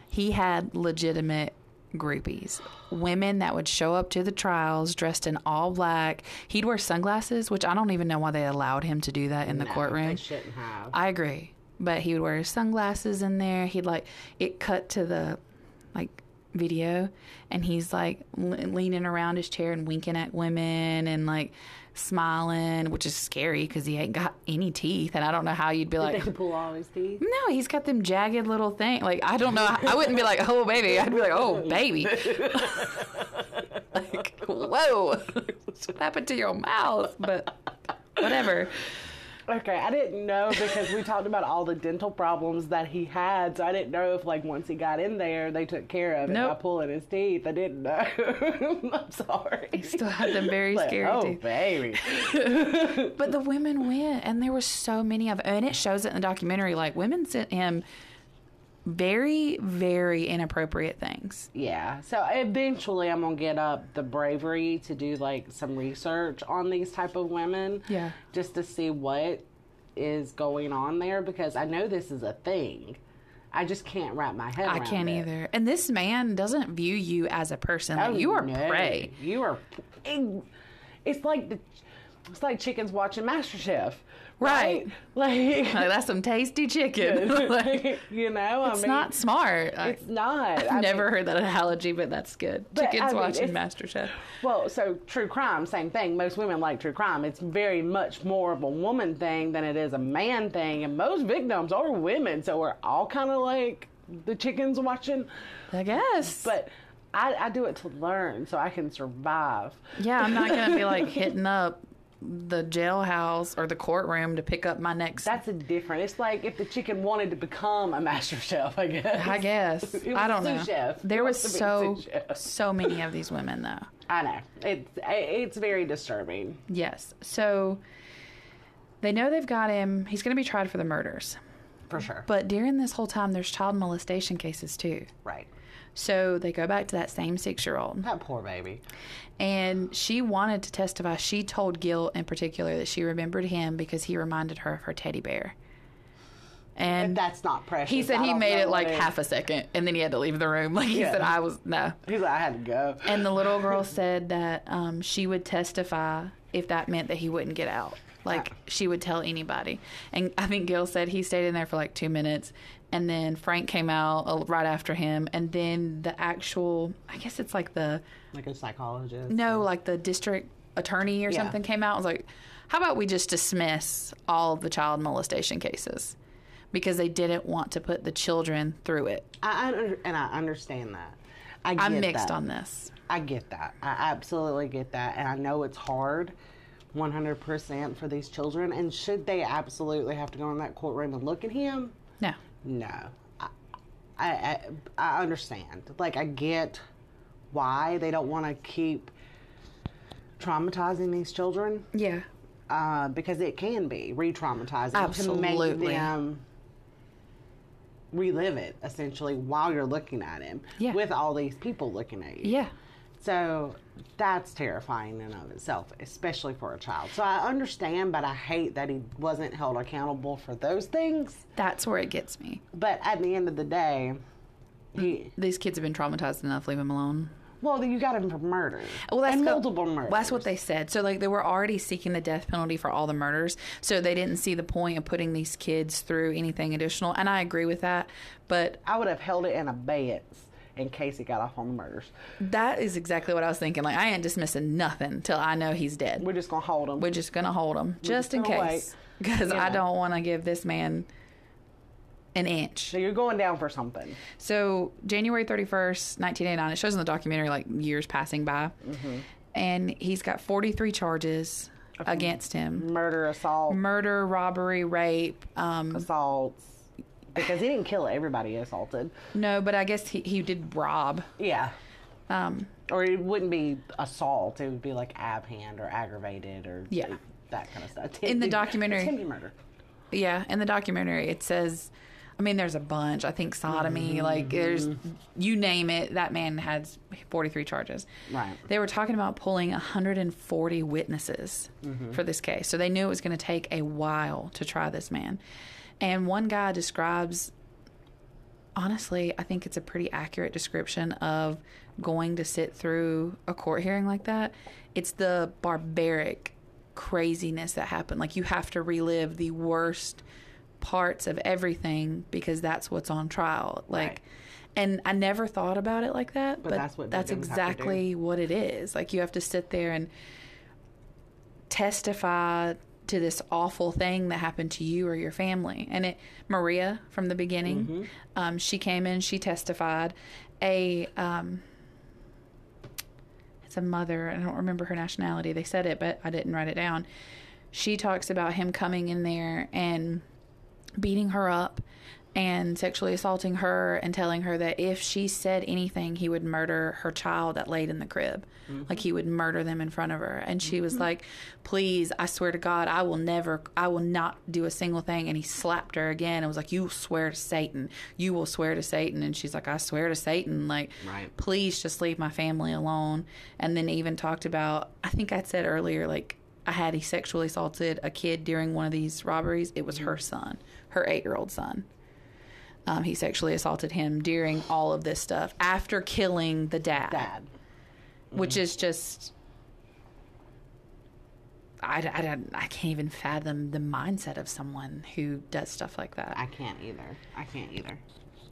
He had legitimate groupies. Women that would show up to the trials dressed in all black. He'd wear sunglasses, which I don't even know why they allowed him to do that in the No, courtroom. They shouldn't have. I agree. But he would wear his sunglasses in there. He'd like it cut to the like video and he's like le- leaning around his chair and winking at women and like smiling, which is scary because he ain't got any teeth. And I don't know how you'd be Did like, they pull all his teeth? no, he's got them jagged little thing. Like I don't know. I wouldn't be like, oh baby. I'd be like, oh baby. like whoa, what happened to your mouth? But whatever. Okay, I didn't know because we talked about all the dental problems that he had, so I didn't know if like once he got in there they took care of it by pulling his teeth. I didn't know. I'm sorry. He still had them very Like, scary oh teeth. baby. But the women went, and there were so many of, and it shows it in the documentary. Like women sent him very, very inappropriate things. Yeah. So eventually I'm gonna get up the bravery to do like some research on these type of women. Yeah. Just to see what is going on there because I know this is a thing. I just can't wrap my head I can't it. either. And this man doesn't view you as a person. Like, Oh, you are no. prey. You are. It's like the. It's like chickens watching MasterChef, Right. right? Like, Like, that's some tasty chicken. like, you know, I it's mean, not smart. I, It's not. I've I never mean, heard that analogy, but that's good. But, Chickens I watching it's- MasterChef. Well, so true crime, same thing. Most women like true crime. It's very much more of a woman thing than it is a man thing, and most victims are women, so we're all kind of like the chickens watching. I guess. But I, I do it to learn, so I can survive. yeah, I'm not gonna be like hitting up the jailhouse or the courtroom to pick up my next. That's a different. It's like if the chicken wanted to become a master chef, I guess. I guess It was I don't know. chef. There was so so many of these women though. I know. It's it's very disturbing. Yes. So they know they've got him. He's going to be tried for the murders. For sure. But during this whole time, there's child molestation cases too. right. So they go back to that same six year old. That poor baby. And she wanted to testify. She told Gil in particular that she remembered him because he reminded her of her teddy bear. And that's not precious. he said I he made it like is. half a second and then he had to leave the room. Like he Yeah. said, I was, no. He's like, I had to go. And the little girl said that um, she would testify if that meant that he wouldn't get out. Like she would tell anybody. And I think Gil said he stayed in there for like two minutes. And then Frank came out uh, right after him. And then the actual, I guess it's like the, like a psychologist. no, like the district attorney or Yeah. something came out and was like, how about we just dismiss all the child molestation cases? Because they didn't want to put the children through it. I and I understand that. I get I'm mixed that. on this. I get that. I absolutely get that, and I know it's hard, 100% for these children. And should they absolutely have to go in that courtroom and look at him? No. No, I, I, I, understand. Like, I get why they don't want to keep traumatizing these children Yeah. uh, because it can be re-traumatizing to Absolutely. make them relive it essentially while you're looking at him Yeah. with all these people looking at you. Yeah. So that's terrifying in and of itself, especially for a child. So I understand, but I hate that he wasn't held accountable for those things. That's where it gets me. But at the end of the day, he mm, These kids have been traumatized enough. Leave them alone. well, you got him for murder. Well, that's multiple murders. That's what they said. So, like, they were already seeking the death penalty for all the murders. So they didn't see the point of putting these kids through anything additional. And I agree with that. But I would have held it in abeyance in case he got off on the murders. That is exactly what I was thinking. Like I ain't dismissing nothing till I know he's dead. We're just gonna hold him. We're just gonna hold him just just in case, because I don't want to give this man an inch. so you're going down for something. So January thirty first, nineteen eighty nine. It shows in the documentary like years passing by, Mm-hmm. and he's got forty three charges against him: Murder, assault, murder, robbery, rape. Um, assaults. Because he didn't kill everybody he assaulted. no, but I guess he he did rob. Yeah. Um, Or it wouldn't be assault. It would be like ab hand or aggravated or Yeah. that kind of stuff. In the documentary- attempted murder. Yeah, in the documentary it says I mean there's a bunch. I think sodomy, like there's you name it, that man has 43 charges. Right. They were talking about pulling 140 witnesses for this case. So they knew it was going to take a while to try this man. And one guy describes honestly, I think it's a pretty accurate description of going to sit through a court hearing like that. It's the barbaric craziness that happened. Like you have to relive the worst parts of everything because that's what's on trial. Like Right. and I never thought about it like that, but, But that's what that's victims have to do. exactly what it is. Like you have to sit there and testify to this awful thing that happened to you or your family. And it Maria from the beginning, Mm-hmm. um, she came in, she testified. A um, it's a mother. I don't remember her nationality. They said it, but I didn't write it down. She talks about him coming in there and beating her up and sexually assaulting her and telling her that if she said anything, he would murder her child that laid in the crib. Mm-hmm. Like he would murder them in front of her. And she was mm-hmm. like, Please, I swear to God, I will never, I will not do a single thing. And he slapped her again and was like, You swear to Satan. You will swear to Satan. And she's like, I swear to Satan. Like, Right. please just leave my family alone. And then even talked about, I think I said earlier, like, I had he sexually assaulted a kid during one of these robberies. It was mm-hmm. her son, her eight year old son. Um, he sexually assaulted him during all of this stuff after killing the dad, Dad. which is just. I, I, I can't even fathom the mindset of someone who does stuff like that. I can't either. I can't either.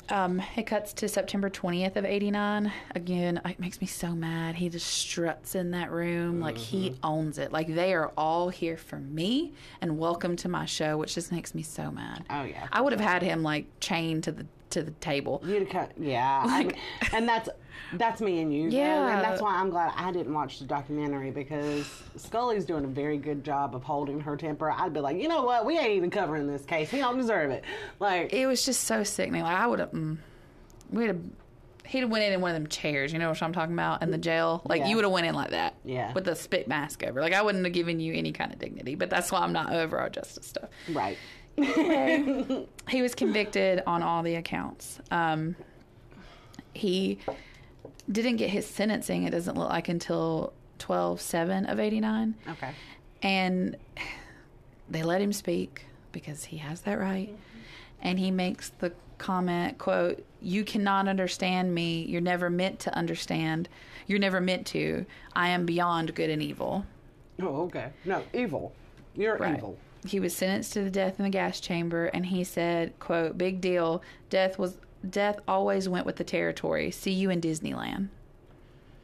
Um, it cuts to September 20th of 89. Again, it makes me so mad. He just struts in that room like he owns it. Like they are all here for me and welcome to my show, which just makes me so mad. Oh yeah. I would have had him like chained to the to the table. You'd cut, yeah, I- and that's that's me and you. though, Yeah. and that's why I'm glad I didn't watch the documentary because Scully's doing a very good job of holding her temper. I'd be like, you know what, we ain't even covering this case. He don't deserve it. Like, It was just so sickening. Like I would have, mm, we'd have, he'd have went in in one of them chairs. You know what I'm talking about in the jail. Like Yeah. you would have went in like that. Yeah. With a spit mask over. Like I wouldn't have given you any kind of dignity. But that's why I'm not over our justice stuff. right, he was convicted on all the accounts. Um, he didn't get his sentencing, it doesn't look like, until 12 7 of 89. okay, And they let him speak because he has that right. And he makes the comment, quote, You cannot understand me. You're never meant to understand. You're never meant to. I am beyond good and evil. oh okay, no, evil, you're Right. evil. He was sentenced to the death in the gas chamber, and he said, "quote Big deal. Death was death always went with the territory. See you in Disneyland."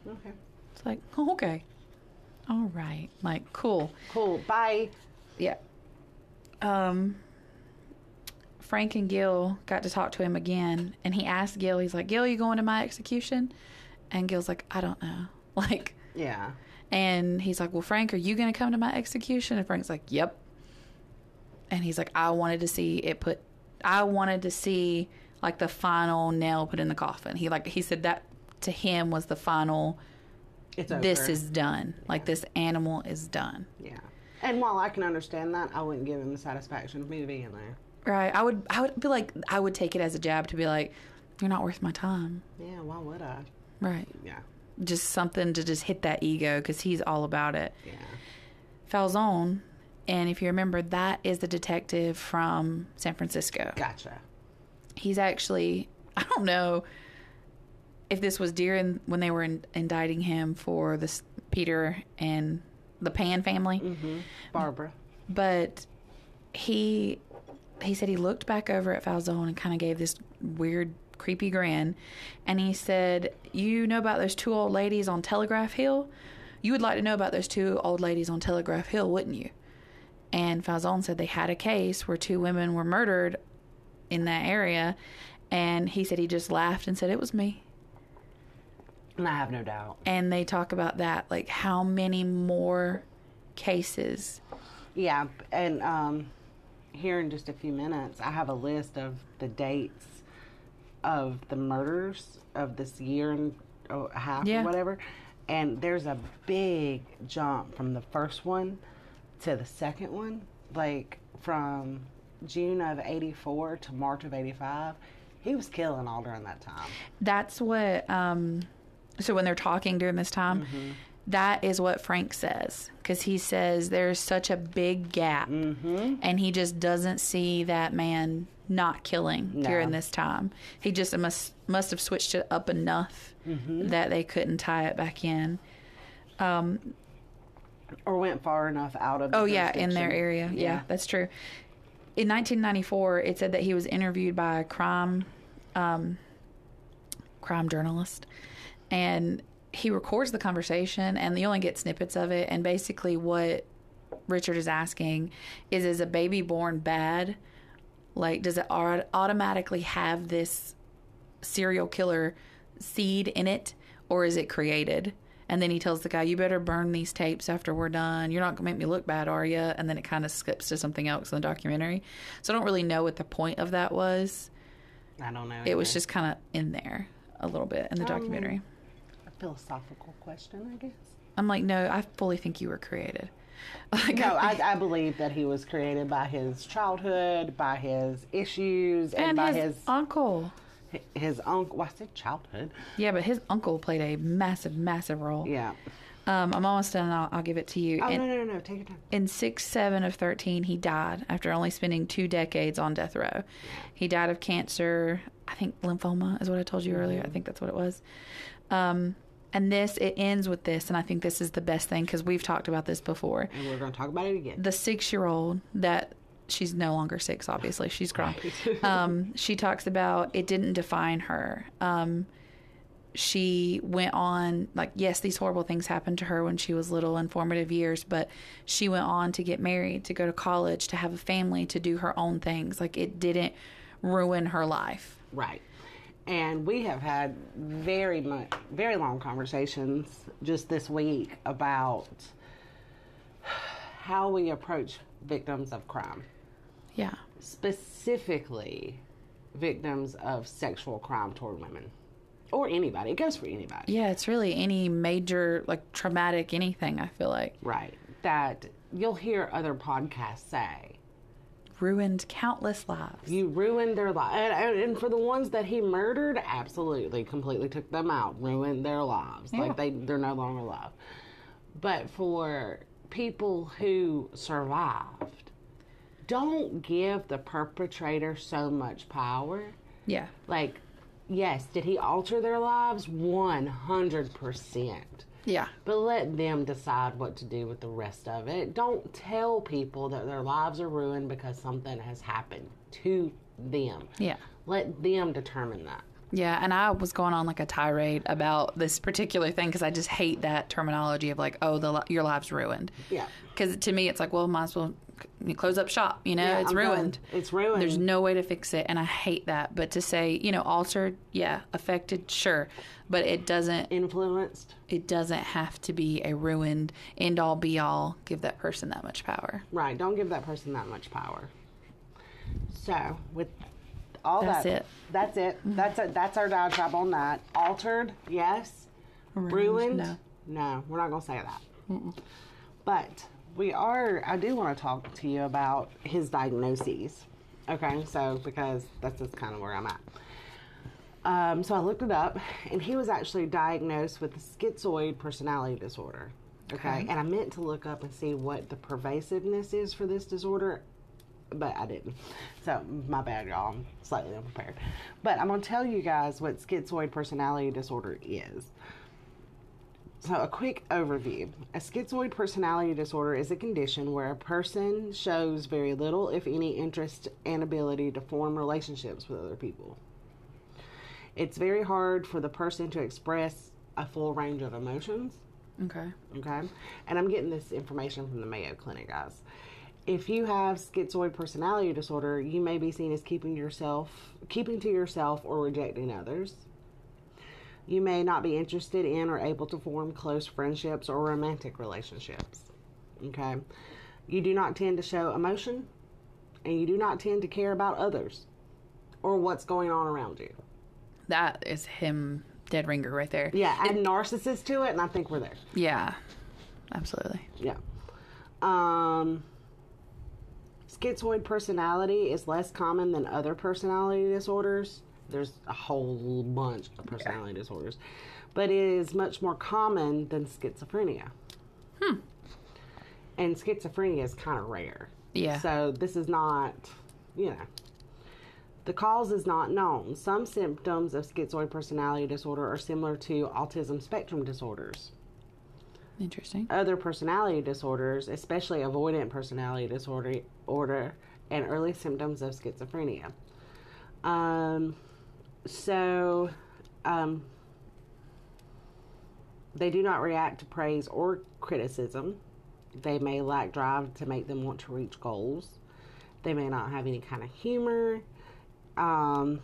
Okay, It's like, oh, okay, all right, like cool, cool. Bye. yeah. Um, Frank and Gil got to talk to him again, and he asked Gil, he's like, "Gil, you going to my execution?" And Gil's like, "I don't know." Like, Yeah, and he's like, Well, Frank, are you going to come to my execution? And Frank's like, Yep. And he's like, I wanted to see it put, I wanted to see like the final nail put in the coffin. He like, he said that to him was the final, it's over. this is done. Like, this animal is done. yeah. And while I can understand that, I wouldn't give him the satisfaction of me to be in there. Right. I would, I would be like, I would take it as a jab to be like, You're not worth my time. Yeah, why would I? Right. Yeah, Just something to just hit that ego because he's all about it. yeah. Falzon. And if you remember, that is the detective from San Francisco. Gotcha. He's actually, I don't know if this was during when they were in, indicting him for this Peter and the Pan family, Mm-hmm. Barbara. but he he said he looked back over at Falzon and kind of gave this weird creepy grin, and he said, "You know about those two old ladies on Telegraph Hill? You would like to know about those two old ladies on Telegraph Hill, wouldn't you?" And Falzon said they had a case where two women were murdered in that area, and he said he just laughed and said it was me. And I have no doubt. And they talk about that, like how many more cases. Yeah, and um, here in just a few minutes, I have a list of the dates of the murders of this year and a half Yeah. or whatever. And there's a big jump from the first one to the second one. Like from June of 84 to March of 85. He was killing all during that time. That's what. Um, so when they're talking during this time, Mm-hmm. that is what Frank says because he says there's such a big gap, Mm-hmm. and he just doesn't see that man not killing No. during this time. He just must must have switched it up enough Mm-hmm. that they couldn't tie it back in. Um, Or went far enough out of the Oh yeah, in their area. Yeah. that's true. In 1994, it said that he was interviewed by a crime um, crime journalist, and he records the conversation, and you only get snippets of it. And basically, what Richard is asking is: Is a baby born bad? Like, does it automatically have this serial killer seed in it, or is it created? And then he tells the guy, "You better burn these tapes after we're done. You're not gonna make me look bad, are you?" And then it kind of skips to something else in the documentary. So I don't really know what the point of that was. I don't know. It was just kind of in there a little bit in the Um, documentary. a philosophical question, I guess. I'm like, no, I fully think you were created. Like, No, I, I believe that he was created by his childhood, by his issues, and, and by his, his uncle. His uncle. Well, I said childhood. Yeah, but his uncle played a massive, massive role. Yeah. Um, I'm almost done. I'll, I'll give it to you. Oh in, no, no, no, no! Take your time. in six, seven of thirteen, he died after only spending two decades on death row. He died of cancer. I think lymphoma is what I told you earlier. I think that's what it was. Um, and this it ends with this, and I think this is the best thing because we've talked about this before. And we're going to talk about it again. the six year old that she's no longer six obviously. She's grown. Um, she talks about it didn't define her. Um, she went on like yes these horrible things happened to her when she was little in formative years but she went on to get married to go to college to have a family to do her own things. Like it didn't ruin her life. Right. And we have had very much, very long conversations just this week about how we approach victims of crime, yeah specifically victims of sexual crime toward women or anybody. It goes for anybody. yeah it's really any major like traumatic anything i feel like Right. That you'll hear other podcasts say. ruined countless lives You ruined their life. And, and, for the ones that he murdered, absolutely, completely took them out, ruined their lives. Yeah. Like they, they're no longer alive. But for people who survived, don't give the perpetrator so much power. yeah Like, yes, did he alter their lives? 100%. yeah But let them decide what to do with the rest of it. Don't tell people that their lives are ruined because something has happened to them. yeah Let them determine that. Yeah, and I was going on like a tirade about this particular thing because I just hate that terminology of like, oh, the your life's ruined. Yeah. Because to me, it's like, well, might as well c- close up shop. You know, Yeah, it's I'm ruined. done. It's ruined. There's no way to fix it, and I hate that. But to say, you know, altered, yeah, affected, sure, but it doesn't. Influenced. It doesn't have to be a ruined end all be all. Give that person that much power. Right. Don't give that person that much power. So, with all That's that. it. That's it. Mm-hmm. That's it. That's our diatribe on that. Altered, yes. Ruined, no. no. We're not to say that. But we are, I do want to talk to you about his diagnoses. Okay, so because that's just kind of where I'm at. Um, so I looked it up, and he was actually diagnosed with schizoid personality disorder. Okay? Okay. and I meant to look up and see what the pervasiveness is for this disorder, but I didn't. So my bad, y'all. I'm slightly unprepared. But I'm gonna tell you guys what schizoid personality disorder is. So, a quick overview. A schizoid personality disorder is a condition where a person shows very little, if any, interest and ability to form relationships with other people. It's very hard for the person to express a full range of emotions. Okay. Okay. And I'm getting this information from the Mayo Clinic, guys. If you have schizoid personality disorder, you may be seen as keeping yourself, keeping to yourself or rejecting others. You may not be interested in or able to form close friendships or romantic relationships. Okay. You do not tend to show emotion and you do not tend to care about others or what's going on around you. That is him dead ringer right there. Yeah, add narcissist to it and I think we're there. Yeah. Absolutely. Yeah. Um, schizoid personality is less common than other personality disorders. There's a whole bunch of personality disorders, but it is much more common than schizophrenia. Hmm. And schizophrenia is kind of rare. Yeah. So this is not, you know, the cause is not known. Some symptoms of schizoid personality disorder are similar to autism spectrum disorders Interesting. other personality disorders, especially avoidant personality disorder, order, and early symptoms of schizophrenia. Um, so, um, they do not react to praise or criticism. They may lack drive to make them want to reach goals. They may not have any kind of humor. Um,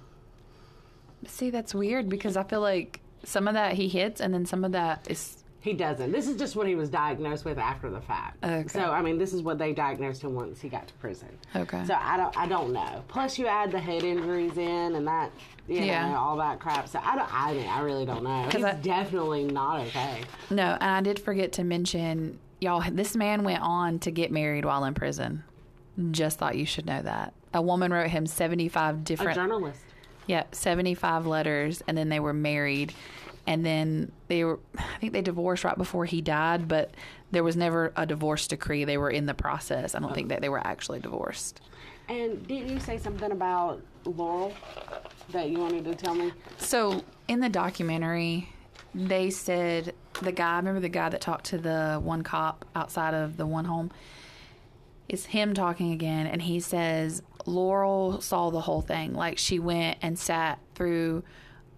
See, that's weird because I feel like some of that he hits and then some of that is He doesn't. This is just what he was diagnosed with after the fact. Okay. So I mean, this is what they diagnosed him once he got to prison. Okay. So I don't. I don't know. Plus, you add the head injuries in, and that, you Yeah. all that crap. So I don't. I mean, I really don't know. He's I- definitely not okay. No, and I did forget to mention, y'all, this man went on to get married while in prison. Just thought you should know that. A woman wrote him 75 different. A journalist. yeah, 75 letters, and then they were married. And then they were, I think they divorced right before he died, but there was never a divorce decree. They were in the process. I don't think that they were actually divorced. And didn't you say something about Laurel that you wanted to tell me? So in the documentary, they said the guy. Remember the guy that talked to the one cop outside of the one home. It's him talking again, and he says Laurel saw the whole thing. Like she went and sat through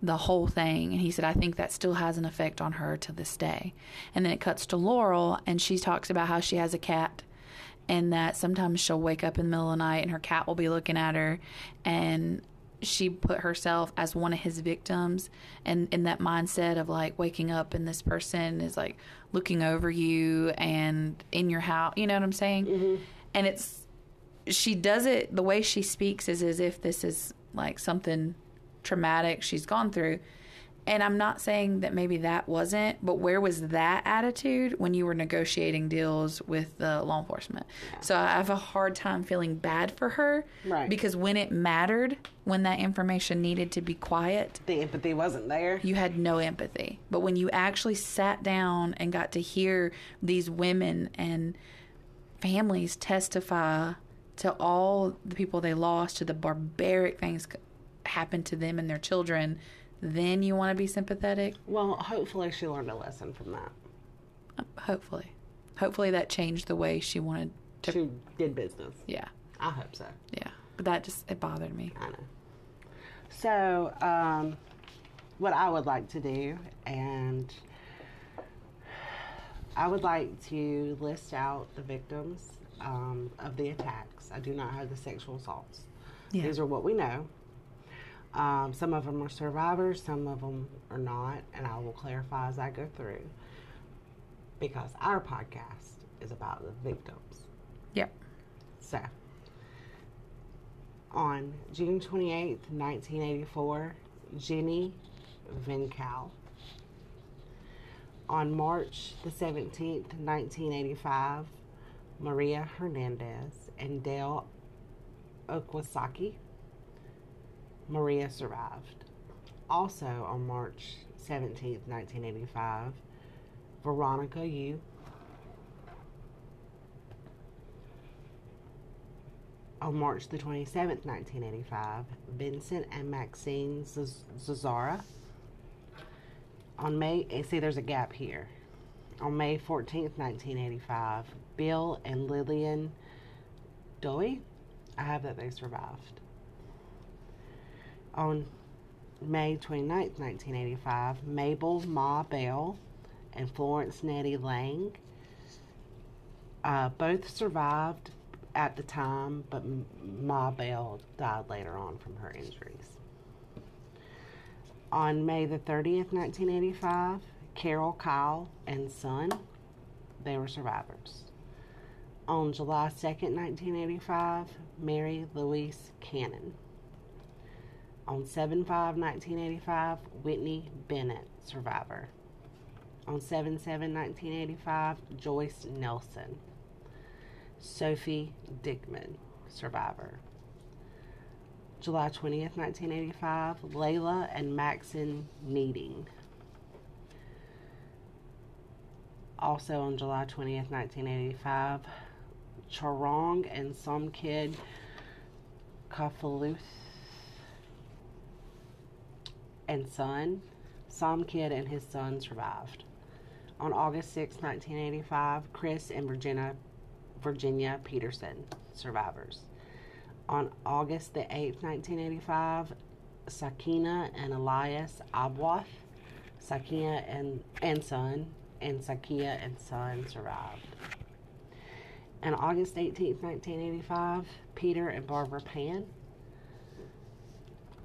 the whole thing, and he said I think that still has an effect on her to this day. And then it cuts to Laurel, and she talks about how she has a cat and that sometimes she'll wake up in the middle of the night and her cat will be looking at her and she put herself as one of his victims and in that mindset of like waking up and this person is like looking over you and in your house you know what i'm saying mm-hmm. and it's she does it the way she speaks is as if this is like something traumatic she's gone through and i'm not saying that maybe that wasn't but where was that attitude when you were negotiating deals with the law enforcement so i have a hard time feeling bad for her Right. because when it mattered when that information needed to be quiet The empathy wasn't there. you had no empathy. But when you actually sat down and got to hear these women and families testify to all the people they lost, to the barbaric things happened to them and their children, then you want to be sympathetic. Well, hopefully she learned a lesson from that. Hopefully, hopefully that changed the way she wanted to. She did business. Yeah, I hope so. yeah. But that just it bothered me. I know. So, um, what I would like to do, and I would like to list out the victims um, of the attacks. I do not have the sexual assaults. Yeah. These are what we know. Um, some of them are survivors, some of them are not, and I will clarify as I go through because our podcast is about the victims. Yep. So, on June 28th, 1984, Jennie Vincow. On March the 17th, 1985, Maria Hernandez and Dale Okazaki. Maria survived. Also on March 17th, 1985, Veronica Yu. on March the 27th, 1985, Vincent and Maxine Zazzara. On May, and see, there's a gap here. On May 14th, 1985, Bill and Lillian Doi. I have that they survived. On May 29th, 1985, Mabel Ma Bell and Florence Nettie Lang. Uh, both survived at the time, but Ma Bell died later on from her injuries. On May the 30th, 1985, Carol Kyle and son, they were survivors. On July 2nd, 1985, Mary Louise Cannon. On 7 5 1985, Whitney Bennett, survivor. On 7 7 1985, Joyce Nelson. Sophie Dickman, survivor. July 20th, 1985, Layla and Maxon Kneiding. Also on July 20th, 1985, Charong and Somkid Kafaluth and son. Somkid and his son survived. On August 6, 1985, Chris and Virginia, Virginia Peterson, survivors. On August the 8th, 1985, Sakina and Elias Abowath, Sakina and, and son, and Sakia and son survived. On August 18th, 1985, Peter and Barbara Pan.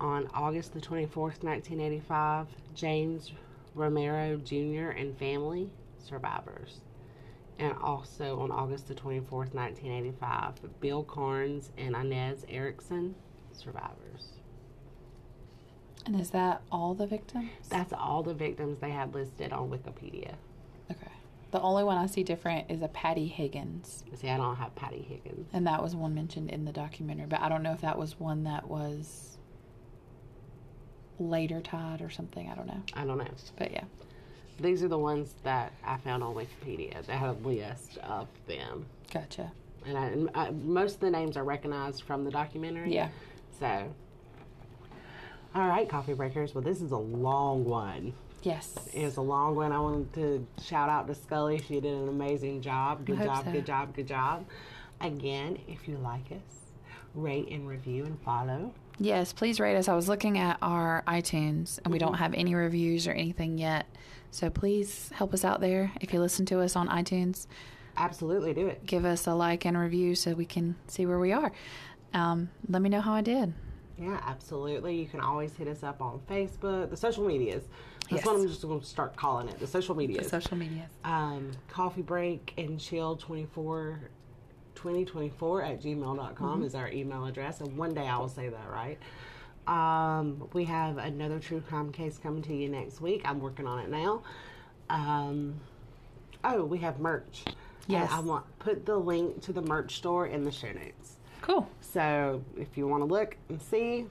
On August the 24th, 1985, James Romero Jr. and family survivors. And also on August the 24th, 1985, Bill Carns and Inez Erickson survivors. And is that all the victims? That's all the victims they had listed on Wikipedia. Okay. The only one I see different is a Patty Higgins, See, I don't have Patty Higgins. and that was one mentioned in the documentary, but I don't know if that was one that was later tied or something. I don't know. I don't know. But yeah. These are the ones that I found on Wikipedia. They had a list of them. Gotcha. And, I, I, uh, most of the names are recognized from the documentary. Yeah. So, all right, coffee breakers. Well, this is a long one. Yes. It's a long one. I wanted to shout out to Scully. She did an amazing job. Good job, so. good job, good job. Again, if you like us, rate and review and follow. Yes, please rate us. I was looking at our iTunes and we don't have any reviews or anything yet. So please help us out there. If you listen to us on iTunes, Absolutely do it. give us a like and review so we can see where we are. Um, let me know how I did. Yeah, absolutely. You can always hit us up on Facebook, the social medias. That's Yes. what I'm just going to start calling it, the social medias. The Social medias. um, coffee break and chill 24 2024 at gmail.com is our email address and one day i will say that right um, we have another true crime case coming to you next week i'm working on it now um, oh we have merch Yes. i, I want put the link to the merch store in the show notes Cool. so if you want to look and see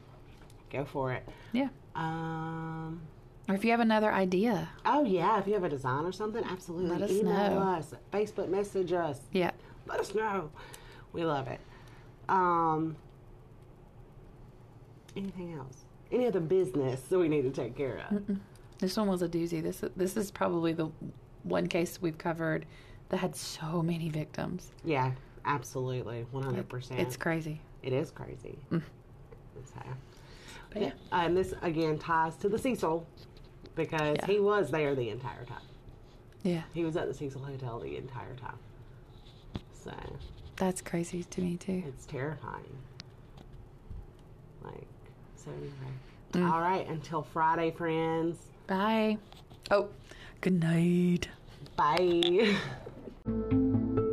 go for it Yeah. um, Or if you have another idea. oh yeah if you have a design or something absolutely Let us email know. us facebook message us Yeah. Let us know. We love it. Um, anything else? Any other business that we need to take care of? This one was a doozy. This this is probably the one case we've covered that had so many victims. Yeah, absolutely, one hundred percent. It's crazy. It is crazy. Mm. So, But yeah. and this again ties to the Cecil because Yeah. he was there the entire time. Yeah. He was at the Cecil Hotel the entire time. That's crazy to me too. it's terrifying. Like so. Anyway, Mm. all right. Until Friday, friends. Bye. Oh, good night. Bye.